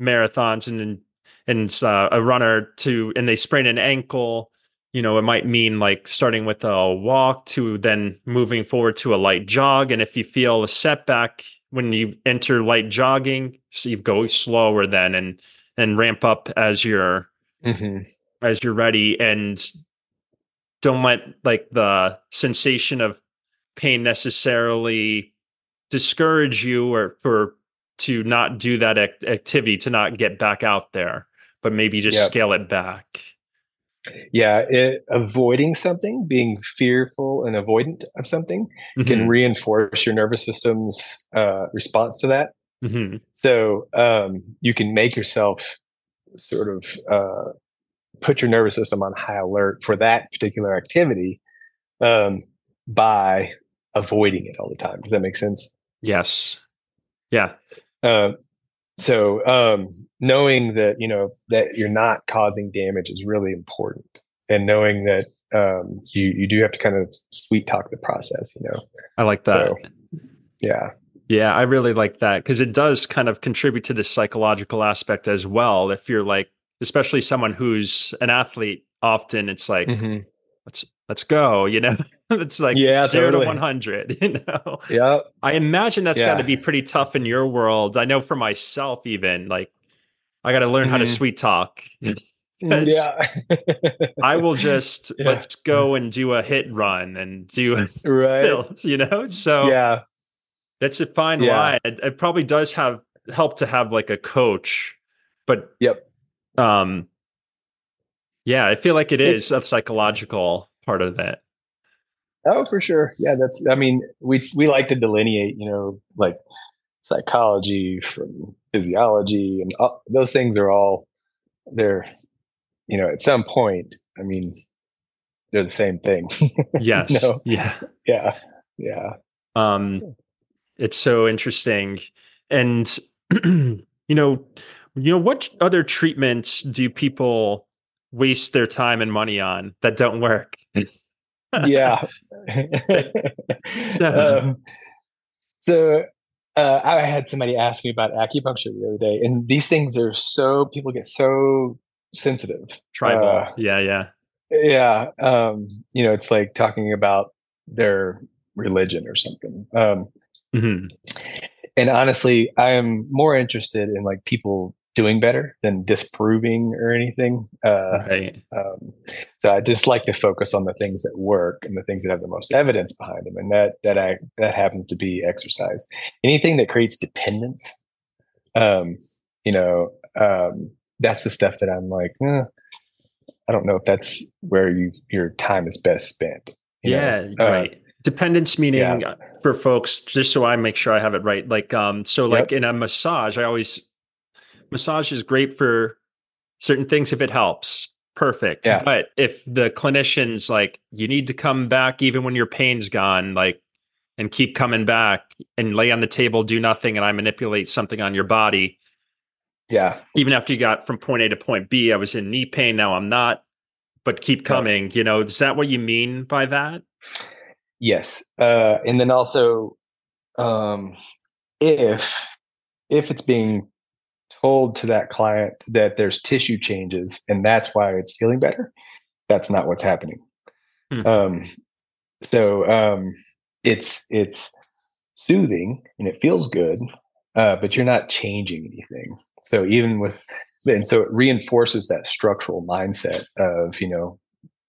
marathons and and uh, a runner to and they sprain an ankle you know it might mean like starting with a walk to then moving forward to a light jog and if you feel a setback when you enter light jogging so you go slower then and and ramp up as you're mm-hmm. as you're ready and don't let like the sensation of pain necessarily discourage you or for to not do that act- activity to not get back out there but maybe just yep. scale it back yeah it, avoiding something being fearful and avoidant of something mm-hmm. can reinforce your nervous system's uh, response to that mm-hmm. so um, you can make yourself sort of uh, put your nervous system on high alert for that particular activity um, by avoiding it all the time does that make sense Yes. Yeah. Uh, so um, knowing that you know that you're not causing damage is really important, and knowing that um, you you do have to kind of sweet talk the process. You know, I like that. So, yeah. Yeah, I really like that because it does kind of contribute to the psychological aspect as well. If you're like, especially someone who's an athlete, often it's like, mm-hmm. let's let's go, you know. it's like yeah, zero totally. to 100 you know yeah i imagine that's yeah. got to be pretty tough in your world i know for myself even like i got to learn mm-hmm. how to mm-hmm. sweet talk mm, yeah i will just yeah. let's go and do a hit run and do a right you know so yeah that's a fine yeah. line it, it probably does have help to have like a coach but yep um yeah i feel like it is a psychological part of that Oh, for sure. Yeah, that's. I mean, we we like to delineate, you know, like psychology from physiology, and all, those things are all they're you know at some point i mean they're the same thing yes no. yeah yeah yeah um it's so interesting and you know you know what other treatments do people waste their time and money on that don't work yeah um, so uh, I had somebody ask me about acupuncture the other day, and these things are so people get so sensitive. Tribal, uh, yeah, yeah, yeah. Um, you know, it's like talking about their religion or something. Um, mm-hmm. And honestly, I am more interested in like people doing better than disproving or anything. Uh, right. Um, so I just like to focus on the things that work and the things that have the most evidence behind them, and that that I that happens to be exercise. Anything that creates dependence, um, you know, um, that's the stuff that I'm like, eh, I don't know if that's where you your time is best spent. Yeah, uh, right. Dependence meaning yeah. for folks, just so I make sure I have it right. Like, um, so like yep. in a massage, I always massage is great for certain things if it helps. Perfect. Yeah. But if the clinician's like, you need to come back even when your pain's gone, like, and keep coming back and lay on the table, do nothing, and I manipulate something on your body. Yeah. Even after you got from point A to point B, I was in knee pain. Now I'm not, but keep coming. Yeah. You know, is that what you mean by that? Yes. Uh, and then also, um, if if it's being told to that client that there's tissue changes and that's why it's feeling better, that's not what's happening. Hmm. Um, so um, it's it's soothing and it feels good, uh, but you're not changing anything. So even with and so it reinforces that structural mindset of you know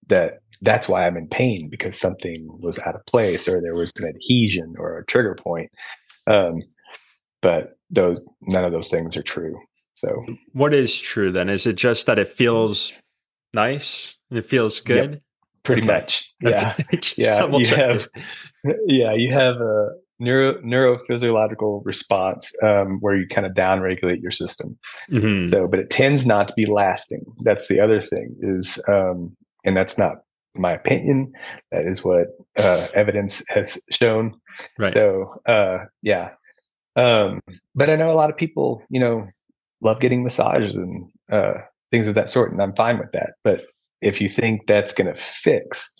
that that's why I'm in pain because something was out of place or there was an adhesion or a trigger point. Um, but those none of those things are true. So what is true then? Is it just that it feels nice and it feels good? Yep, pretty okay. much. Yeah. yeah. You have, yeah, you have a neuro neurophysiological response um, where you kind of downregulate your system. Mm-hmm. So, but it tends not to be lasting. That's the other thing is, um, and that's not my opinion. That is what uh, evidence has shown. Right. So, uh, yeah, um, but I know a lot of people, you know, love getting massages and uh, things of that sort, and I'm fine with that. But if you think that's going to fix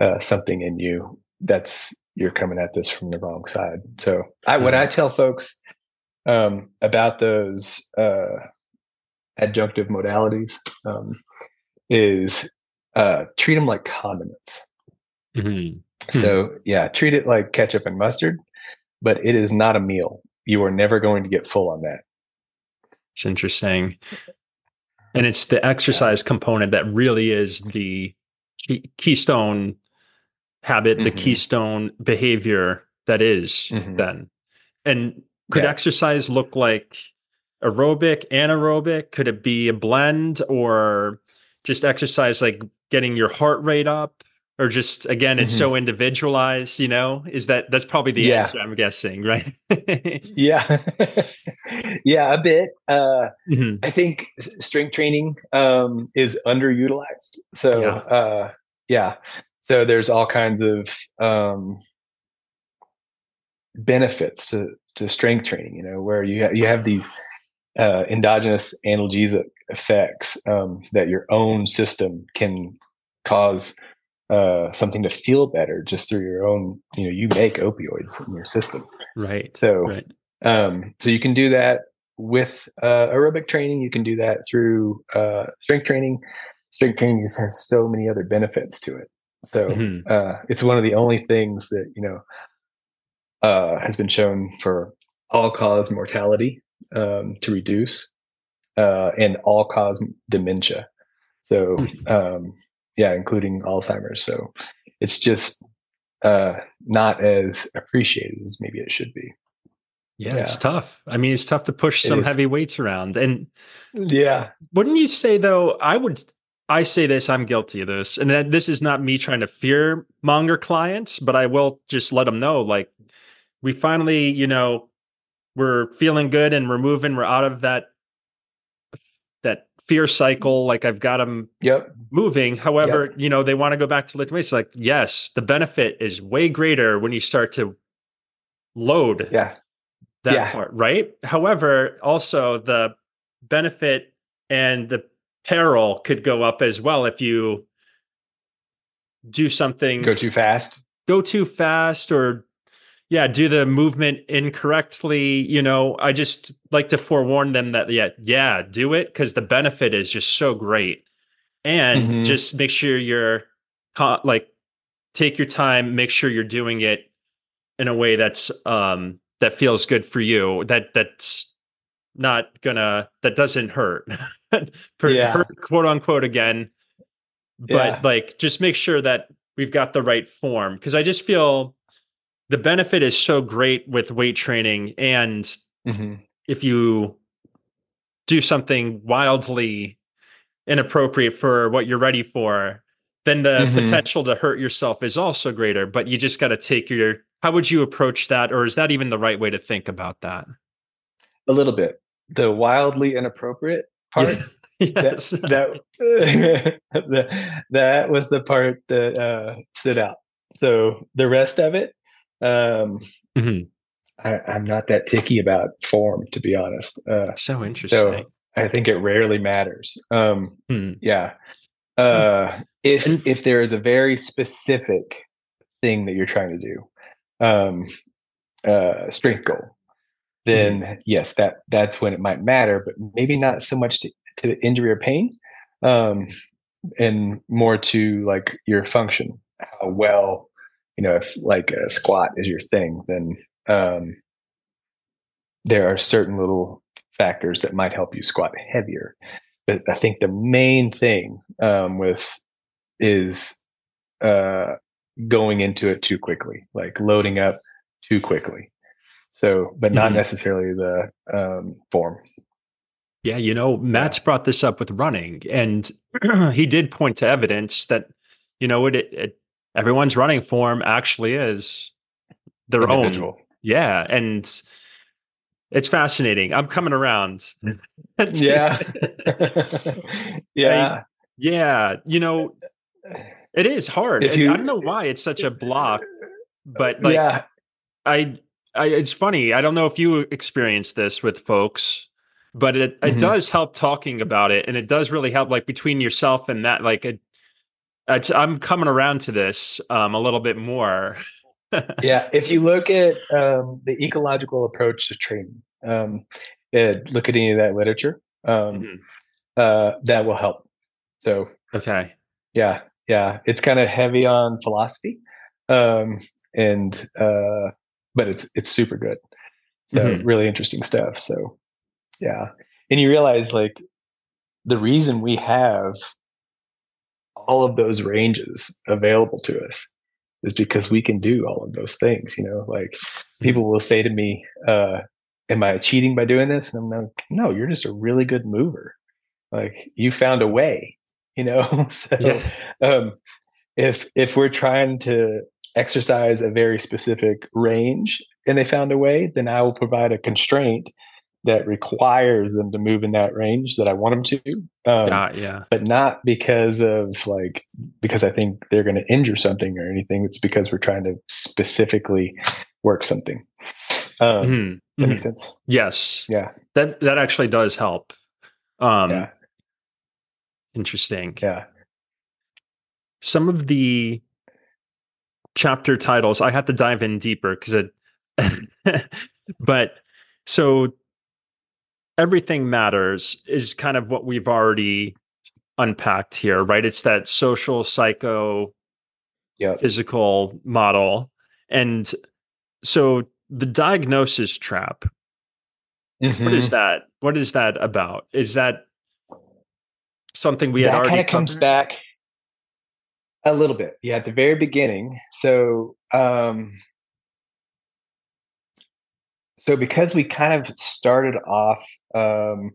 uh, something in you, that's you're coming at this from the wrong side. So, I, what I tell folks um, about those uh, adjunctive modalities um, is uh, treat them like condiments. Mm-hmm. So, yeah, treat it like ketchup and mustard but it is not a meal. You are never going to get full on that. It's interesting. And it's the exercise component that really is the key, keystone habit, mm-hmm. the keystone behavior that is mm-hmm. then. And could yeah. exercise look like aerobic, anaerobic? Could it be a blend or just exercise like getting your heart rate up? Or just again it's mm-hmm. so individualized you know is that that's probably the yeah. answer i'm guessing right yeah yeah a bit uh mm-hmm. i think strength training um is underutilized so yeah. uh yeah so there's all kinds of um benefits to to strength training you know where you ha- you have these uh, endogenous analgesic effects um, that your own system can cause uh, something to feel better just through your own you know you make opioids in your system right so right. um so you can do that with uh, aerobic training you can do that through uh, strength training strength training just has so many other benefits to it so mm-hmm. uh, it's one of the only things that you know uh, has been shown for all cause mortality um, to reduce uh, and all cause dementia so hmm. um, yeah, including Alzheimer's. So it's just uh, not as appreciated as maybe it should be. Yeah, yeah, it's tough. I mean, it's tough to push some heavy weights around. And yeah, wouldn't you say though? I would. I say this. I'm guilty of this, and that this is not me trying to fear monger clients, but I will just let them know. Like, we finally, you know, we're feeling good and we're moving. We're out of that that fear cycle. Like I've got them Yep. moving. However, you know, they want to go back to lift weights. Like, yes, the benefit is way greater when you start to load Yeah. that Yeah. part, right? However, also the benefit and the peril could go up as well if you do something Go too fast. go too fast or yeah do the movement incorrectly you know i just like to forewarn them that yeah yeah do it because the benefit is just so great and Mhm. just make sure you're like take your time make sure you're doing it in a way that's um that feels good for you that that's not gonna that doesn't hurt Per- Yeah. hurt quote unquote again but Yeah. like just make sure that we've got the right form because i just feel the benefit is so great with weight training and hmm if you do something wildly inappropriate for what you're ready for then the Mhm. potential to hurt yourself is also greater but you just got to take your how would you approach that or is that even the right way to think about that A little bit. The wildly inappropriate part. yes that that that was the part that uh, stood out. So the rest of it, um, Mhm. I, I'm not that ticky about form, to be honest. Uh, so interesting so I think it rarely matters. Um, Hmm. yeah. Uh, if And- if there is a very specific thing that you're trying to do, um, uh, strength goal, then yes, that that's when it might matter, but maybe not so much to, to injury or pain, um, and more to like your function, how well, you know, if like a squat is your thing, then um, there are certain little factors that might help you squat heavier. But I think the main thing um, with is uh, going into it too quickly, like loading up too quickly. So, but not Mhm. necessarily the um, form. Yeah, you know, Matt's brought this up with running, and he did point to evidence that, you know, it, it everyone's running form actually is their own. Yeah, and it's fascinating. I'm coming around. Yeah. yeah. yeah. You know, it is hard. You- I don't know why it's such a block, but like yeah. I, I, it's funny. I don't know if you experience this with folks, but it it Mhm. does help talking about it, and it does really help. Like between yourself and that, like it, it's, I'm coming around to this um, a little bit more. yeah if you look at um, the ecological approach to training um, uh, look at any of that literature um, Mhm. uh, that will help so Okay. yeah yeah it's kind of heavy on philosophy um, and uh, but it's it's super good so Mhm. really interesting stuff so yeah and you realize like the reason we have all of those ranges available to us is because we can do all of those things you know? Like people will say to me uh am i cheating by doing this? And i'm like no you're just a really good mover. Like you found a way you know? So Yeah. um if if we're trying to exercise a very specific range and they found a way then i will provide a constraint that requires them to move in that range that i want them to um, yeah. but not because of like because I think they're going to injure something or anything. It's because we're trying to specifically work something. Um, Mhm. That makes sense. Yes. Yeah, That that actually does help. Um, yeah, Interesting. yeah. some of the chapter titles i have to dive in deeper because it but so everything matters is kind of what we've already unpacked here right it's that social psycho Yep. physical model and so the diagnosis trap what is Mhm. that what is that about is that something we had already kind of comes back a little bit. Yeah, at the very beginning. So, um, so because we kind of started off um,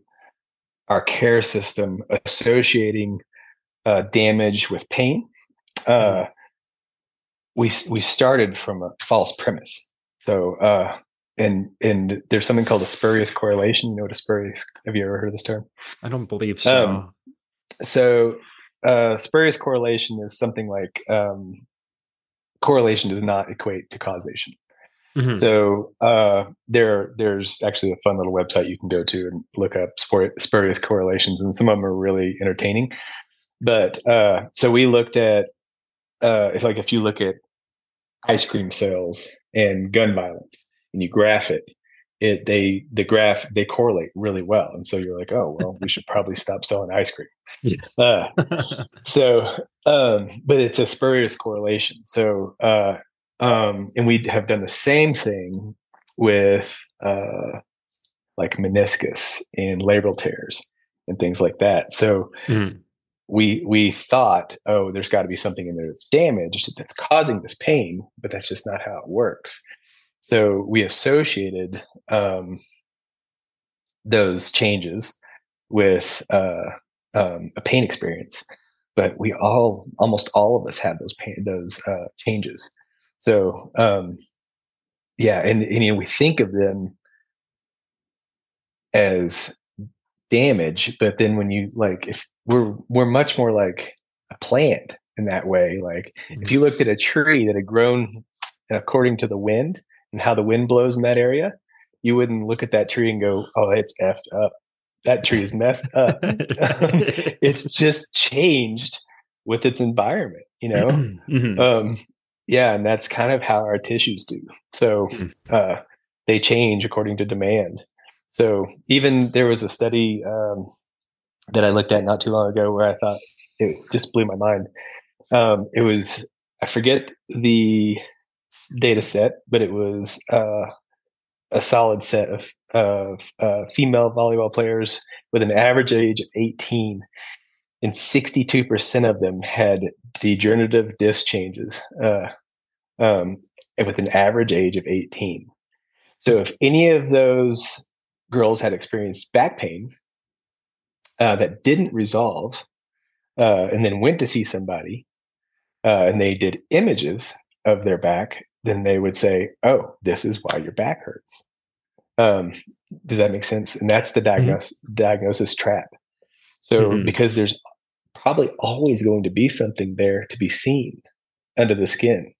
our care system associating uh, damage with pain, uh, we we started from a false premise. So uh, and and there's something called a spurious correlation. You know what a spurious? Have you ever heard of this term? I don't believe so. Um, so uh, spurious correlation is something like um, correlation does not equate to causation. Mm-hmm. So uh, there, there's actually a fun little website you can go to and look up spurious correlations, and some of them are really entertaining. But uh, so we looked at uh, if like if you look at ice cream sales and gun violence, and you graph it, it they the graph they correlate really well, and so you're like, oh well, we should probably stop selling ice cream. Yeah. Uh, so, um, but it's a spurious correlation. So uh, um, and we have done the same thing with uh, like meniscus and labral tears and things like that. So mm. we we thought, oh, there's got to be something in there that's damaged that's causing this pain, but that's just not how it works. So we associated um, those changes with uh, um, a pain experience, but we all, almost all of us, had those pain, those uh, changes. So, um, yeah, and, and you know, we think of them as damage, but then when you like, if we're we're much more like a plant in that way. Like, mm-hmm. if you looked at a tree that had grown according to the wind and how the wind blows in that area, you wouldn't look at that tree and go, "Oh, it's effed up." That tree is messed up. it's just changed with its environment, you know. mm-hmm. um, yeah, and that's kind of how our tissues do. So hmm. uh, they change according to demand. So even there was a study um, that I looked at not too long ago where I thought it just blew my mind. Um, it was I forget the data set, but it was uh, a solid set of, of uh, female volleyball players with an average age of 18 and 62% of them had degenerative disc changes uh, um, with an average age of 18. So if any of those girls had experienced back pain uh, that didn't resolve uh, and then went to see somebody uh, and they did images of their back, then they would say, oh, this is why your back hurts. Um, does that make sense? And that's the diagnosis, mm-hmm. diagnosis trap. So mm-hmm. because there's probably always going to be something there to be seen under the skin,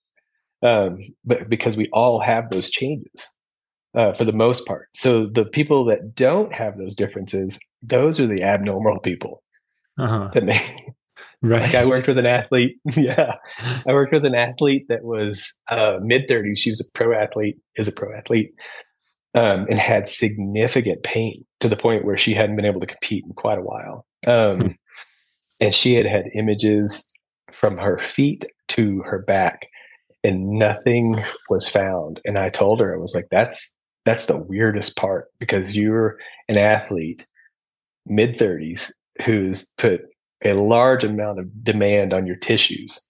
um, but because we all have those changes uh, for the most part. So the people that don't have those differences, those are the abnormal people. Uh-huh. To me, right? Like I worked with an athlete. yeah, I worked with an athlete that was uh, mid thirties. She was a pro athlete, is a pro athlete, um, and had significant pain to the point where she hadn't been able to compete in quite a while. Um, hmm. And she had had images from her feet to her back, and nothing was found. And I told her, I was like, that's that's the weirdest part because you're an athlete, mid 30s, who's put a large amount of demand on your tissues.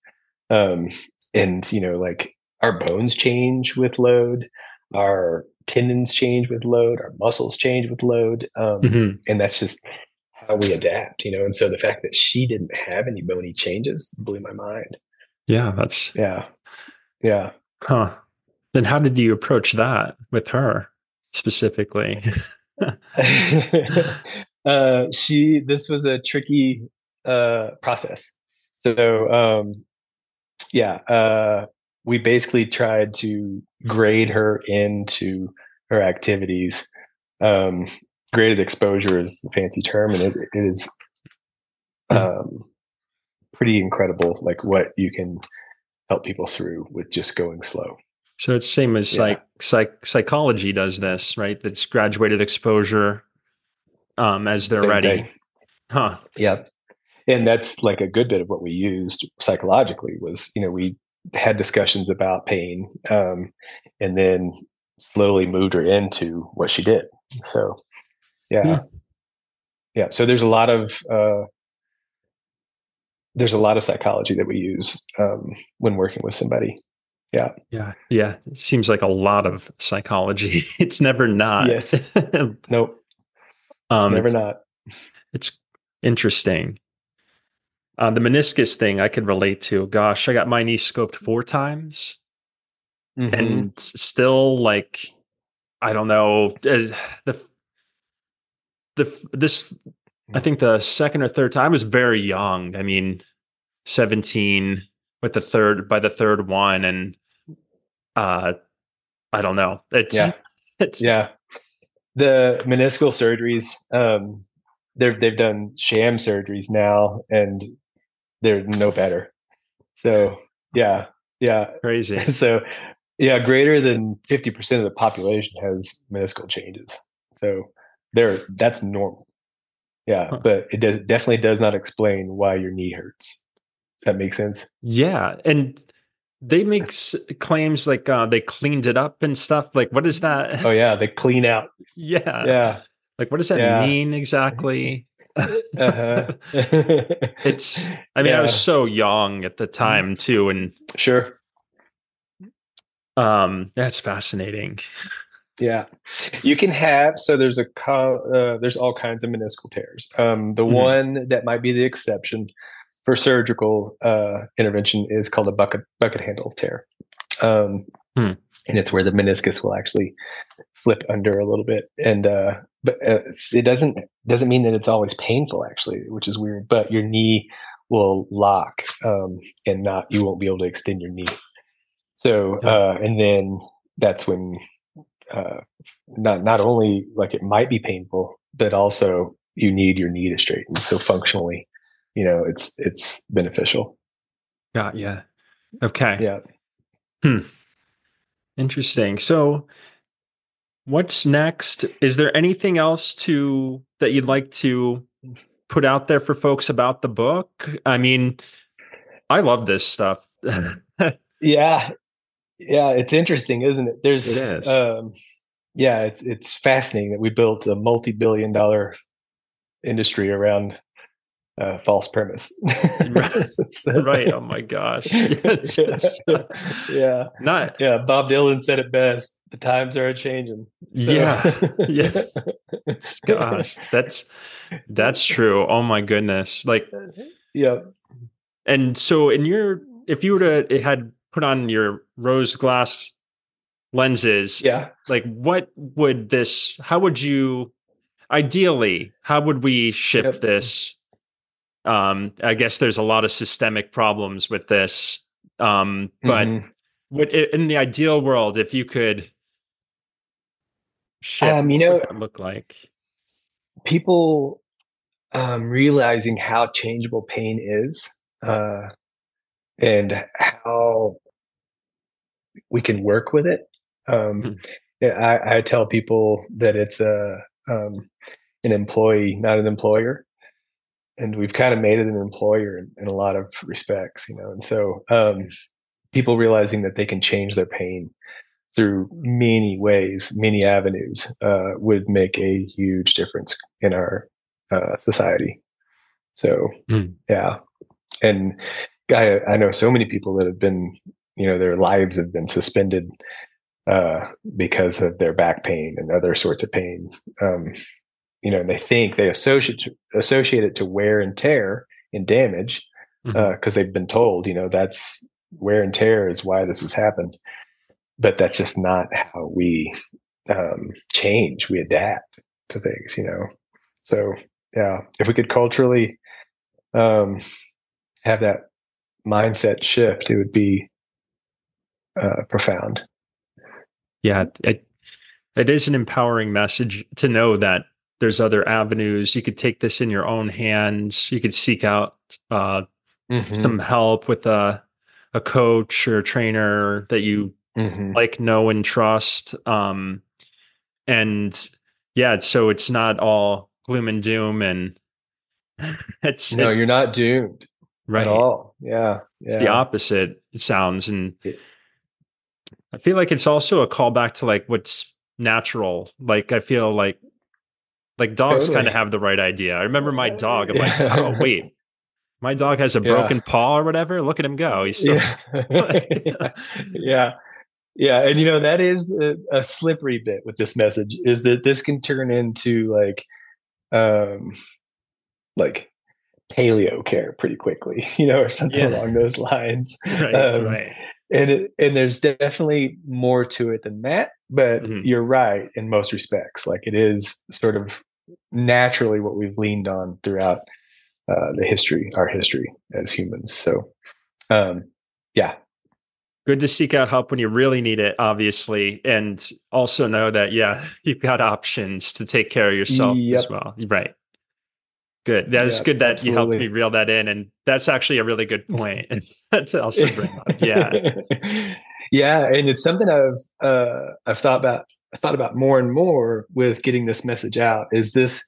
Um, and you know, like our bones change with load, our tendons change with load, our muscles change with load. Um, mm-hmm. and that's just how we adapt, you know. And so the fact that she didn't have any bony changes blew my mind. Yeah, that's yeah. Yeah. Huh. Then how did you approach that with her specifically? uh, she, this was a tricky uh, process. So, um, yeah, uh, we basically tried to grade her into her activities. Um, graded exposure is the fancy term, and it, it is hmm. um, pretty incredible, like what you can help people through with just going slow. So it's same as yeah. like psych, psychology does this, right? That's graduated exposure um, as they're same ready. Thing. Huh. Yeah. And that's like a good bit of what we used psychologically was, you know, we had discussions about pain um, and then slowly moved her into what she did. So, yeah. Hmm. Yeah. So there's a lot of uh, there's a lot of psychology that we use um, when working with somebody. Yeah. Yeah. Yeah. It seems like a lot of psychology. It's never not. Yes. nope. It's um, never it's, not. It's interesting. Uh, the meniscus thing I could relate to. Gosh, I got my knee scoped four times mm-hmm. and still like I don't know the the this I think the second or third time I was very young. I mean, 17 with the third by the third one and uh I don't know. It's yeah. It's, yeah. The meniscal surgeries um they've they've done sham surgeries now and they're no better. So, yeah. Yeah. Crazy. So, yeah, greater than 50% of the population has meniscal changes. So, there that's normal. Yeah, huh. but it does, definitely does not explain why your knee hurts. That makes sense. Yeah, and they make claims like uh, they cleaned it up and stuff. Like, what is that? Oh yeah, they clean out. yeah, yeah. Like, what does that yeah. mean exactly? uh-huh. it's. I mean, yeah. I was so young at the time too, and sure. Um, that's fascinating. Yeah, you can have so there's a uh, there's all kinds of meniscal tears. Um, the mm-hmm. one that might be the exception for surgical uh, intervention is called a bucket bucket handle tear, um, hmm. and it's where the meniscus will actually flip under a little bit. And uh, but uh, it doesn't doesn't mean that it's always painful actually, which is weird. But your knee will lock um, and not you won't be able to extend your knee. So uh, and then that's when uh, not not only like it might be painful, but also you need your knee to straighten. So functionally, you know, it's it's beneficial. Got yeah. Okay. Yeah. Hmm. Interesting. So what's next? Is there anything else to that you'd like to put out there for folks about the book? I mean, I love this stuff. yeah. Yeah, it's interesting, isn't it? There's it is. Um, yeah, it's it's fascinating that we built a multi-billion dollar industry around uh, false premise. right. so, right. Oh my gosh. yeah. Not. Yeah. Bob Dylan said it best. The times are changing. So. Yeah. Yeah. gosh, that's that's true. Oh my goodness. Like. Yeah. And so, in your, if you were to it had put on your rose glass lenses, yeah, like what would this? How would you? Ideally, how would we shift yep. this um, I guess there's a lot of systemic problems with this. Um, but mm-hmm. what in the ideal world, if you could shift, um, you know, look like people um, realizing how changeable pain is, uh, and how we can work with it. Um, mm-hmm. I, I, tell people that it's a um, an employee, not an employer and we've kind of made it an employer in, in a lot of respects, you know. And so um, people realizing that they can change their pain through many ways, many avenues, uh, would make a huge difference in our uh, society. So mm. yeah, and I, I know so many people that have been, you know, their lives have been suspended uh, because of their back pain and other sorts of pain. Um, you know, and they think they associate associate it to wear and tear and damage because mm-hmm. uh, they've been told, you know, that's wear and tear is why this has happened. But that's just not how we um, change. We adapt to things, you know. So yeah, if we could culturally um, have that mindset shift, it would be uh, profound. Yeah, it it is an empowering message to know that there's other avenues. You could take this in your own hands. You could seek out uh, mm-hmm. some help with a a coach or a trainer that you mm-hmm. like, know, and trust. Um, and yeah, so it's not all gloom and doom, and it's no, it, you're not doomed right at all. Yeah, yeah. it's the opposite. It sounds, and I feel like it's also a callback to like what's natural. Like I feel like like dogs totally. kind of have the right idea. I remember my dog. I'm yeah. like, oh wait, my dog has a broken yeah. paw or whatever. Look at him go. He's still yeah. yeah. Yeah, and you know that is a slippery bit with this message is that this can turn into like, um, like paleo care pretty quickly, you know, or something yeah. along those lines. Right, um, right. And it, and there's definitely more to it than that. But Mhm. you're right in most respects. Like it is sort of naturally what we've leaned on throughout uh, the history, our history as humans. So, um, yeah, Good to seek out help when you really need it, obviously, and also know that yeah, you've got options to take care of yourself as well. Right. Good. That's Yep, good that you helped me reel that in, and that's actually a really good point to also bring up. Yeah. yeah, and it's something I've uh, I've thought about thought about more and more with getting this message out. Is this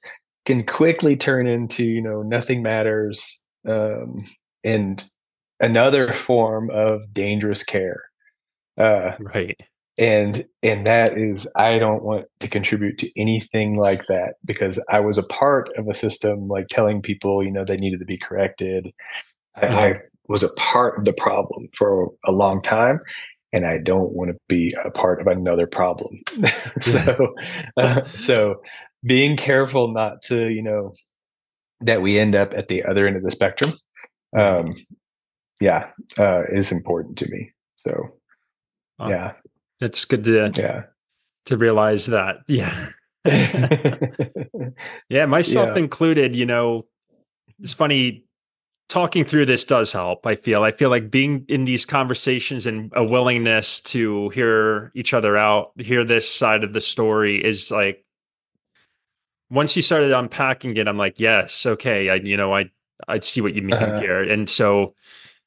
can quickly turn into you know nothing matters um, and another form of dangerous care. Uh, Right. And and that is i don't want to contribute to anything like that because i was a part of a system like telling people you know they needed to be corrected. I, I was a part of the problem for a long time and i don't want to be a part of another problem. So uh, so being careful not to you know that we end up at the other end of the spectrum um yeah uh is important to me. So yeah It's good to yeah to realize that. Yeah. Yeah, myself Yeah. included, you know, it's funny talking through this does help. I feel. I feel like being in these conversations and a willingness to hear each other out, hear this side of the story is like once you started unpacking it, I'm like, yes, okay, I you know, I I see what you mean Uh-huh. here. And so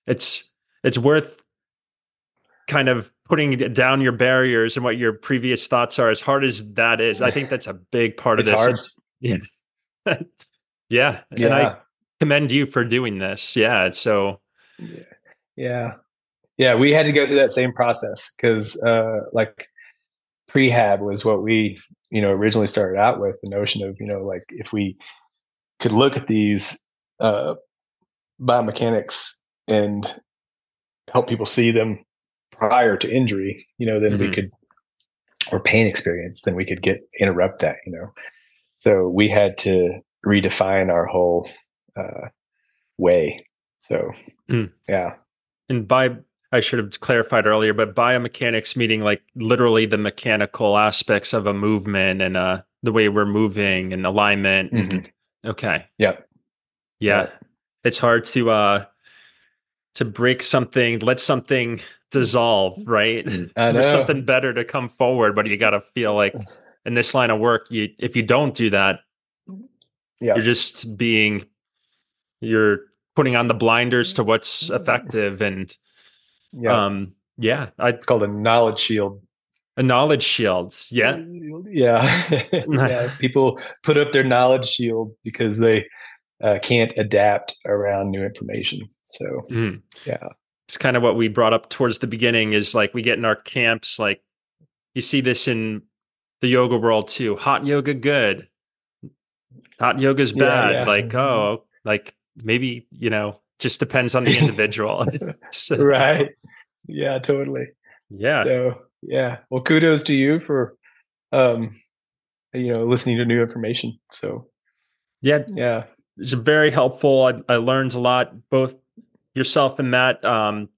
it's it's worth kind of putting down your barriers and what your previous thoughts are as hard as that is. I think that's a big part it's of this. hard It's- yeah. yeah. And I commend you for doing this. Yeah. So yeah yeah we had to go through that same process because uh like prehab was what we you know originally started out with the notion of you know like if we could look at these uh biomechanics and help people see them prior to injury you know then we Mhm. could or pain experience then we could get interrupt that you know so we had to redefine our whole uh way so Mm. yeah and by I should have clarified earlier, but biomechanics meaning like literally the mechanical aspects of a movement and uh the way we're moving and alignment. and- okay. Yep. Yeah. Right. It's hard to uh to break something, let something dissolve, right? Know. For something better to come forward, but you gotta feel like in this line of work, you if you don't do that, Yeah. you're just being you're putting on the blinders to what's effective and yeah um yeah i it's called a knowledge shield a knowledge shield yeah yeah yeah people put up their knowledge shield because they uh, can't adapt around new information so Mhm. yeah it's kind of what we brought up towards the beginning is like we get in our camps like you see this in the yoga world too hot yoga good hot yoga's Yeah, bad yeah. like oh like maybe you know just depends on the individual. So, right. Yeah totally. Yeah. So yeah. Well kudos to you for um you know listening to new information. So yeah. yeah. It's very helpful. I, I learned a lot, both yourself and Matt. Um,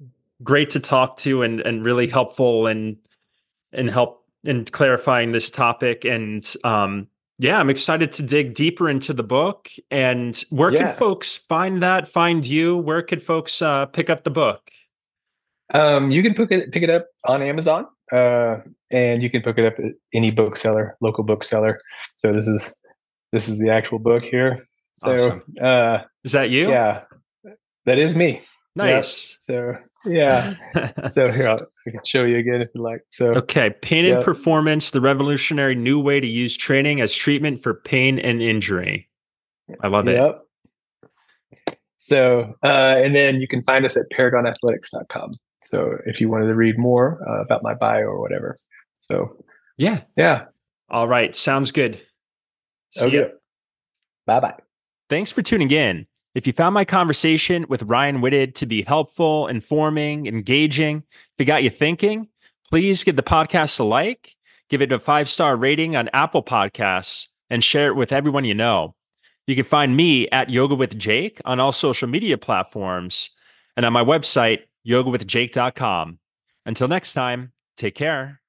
great to talk to and and really helpful and and help in clarifying this topic. And um, yeah, I'm excited to dig deeper into the book. And where Yeah. could folks find that? Find you? Where could folks uh, pick up the book? Um, you can pick it pick it up on Amazon, uh, and you can pick it up at any bookseller, local bookseller. So this is this is the actual book here. So Awesome. uh, Is that you? yeah, that is me. Nice. So yeah, so here I'll, I can show you again if you like. So okay. Pain and Yep. performance: the revolutionary new way to use training as treatment for pain and injury. I love it. Yep. So, uh, and then you can find us at paragonathletics.com. So if you wanted to read more uh, about my bio or whatever. So Yeah. yeah. All right. Sounds good. See. Okay. Bye bye. Thanks for tuning in. If you found my conversation with Ryan Whited to be helpful, informing, engaging, if it got you thinking, please give the podcast a like, give it a five star rating on Apple Podcasts, and share it with everyone you know. You can find me at Yoga with Jake on all social media platforms and on my website, yogawithjake.com. Until next time, take care.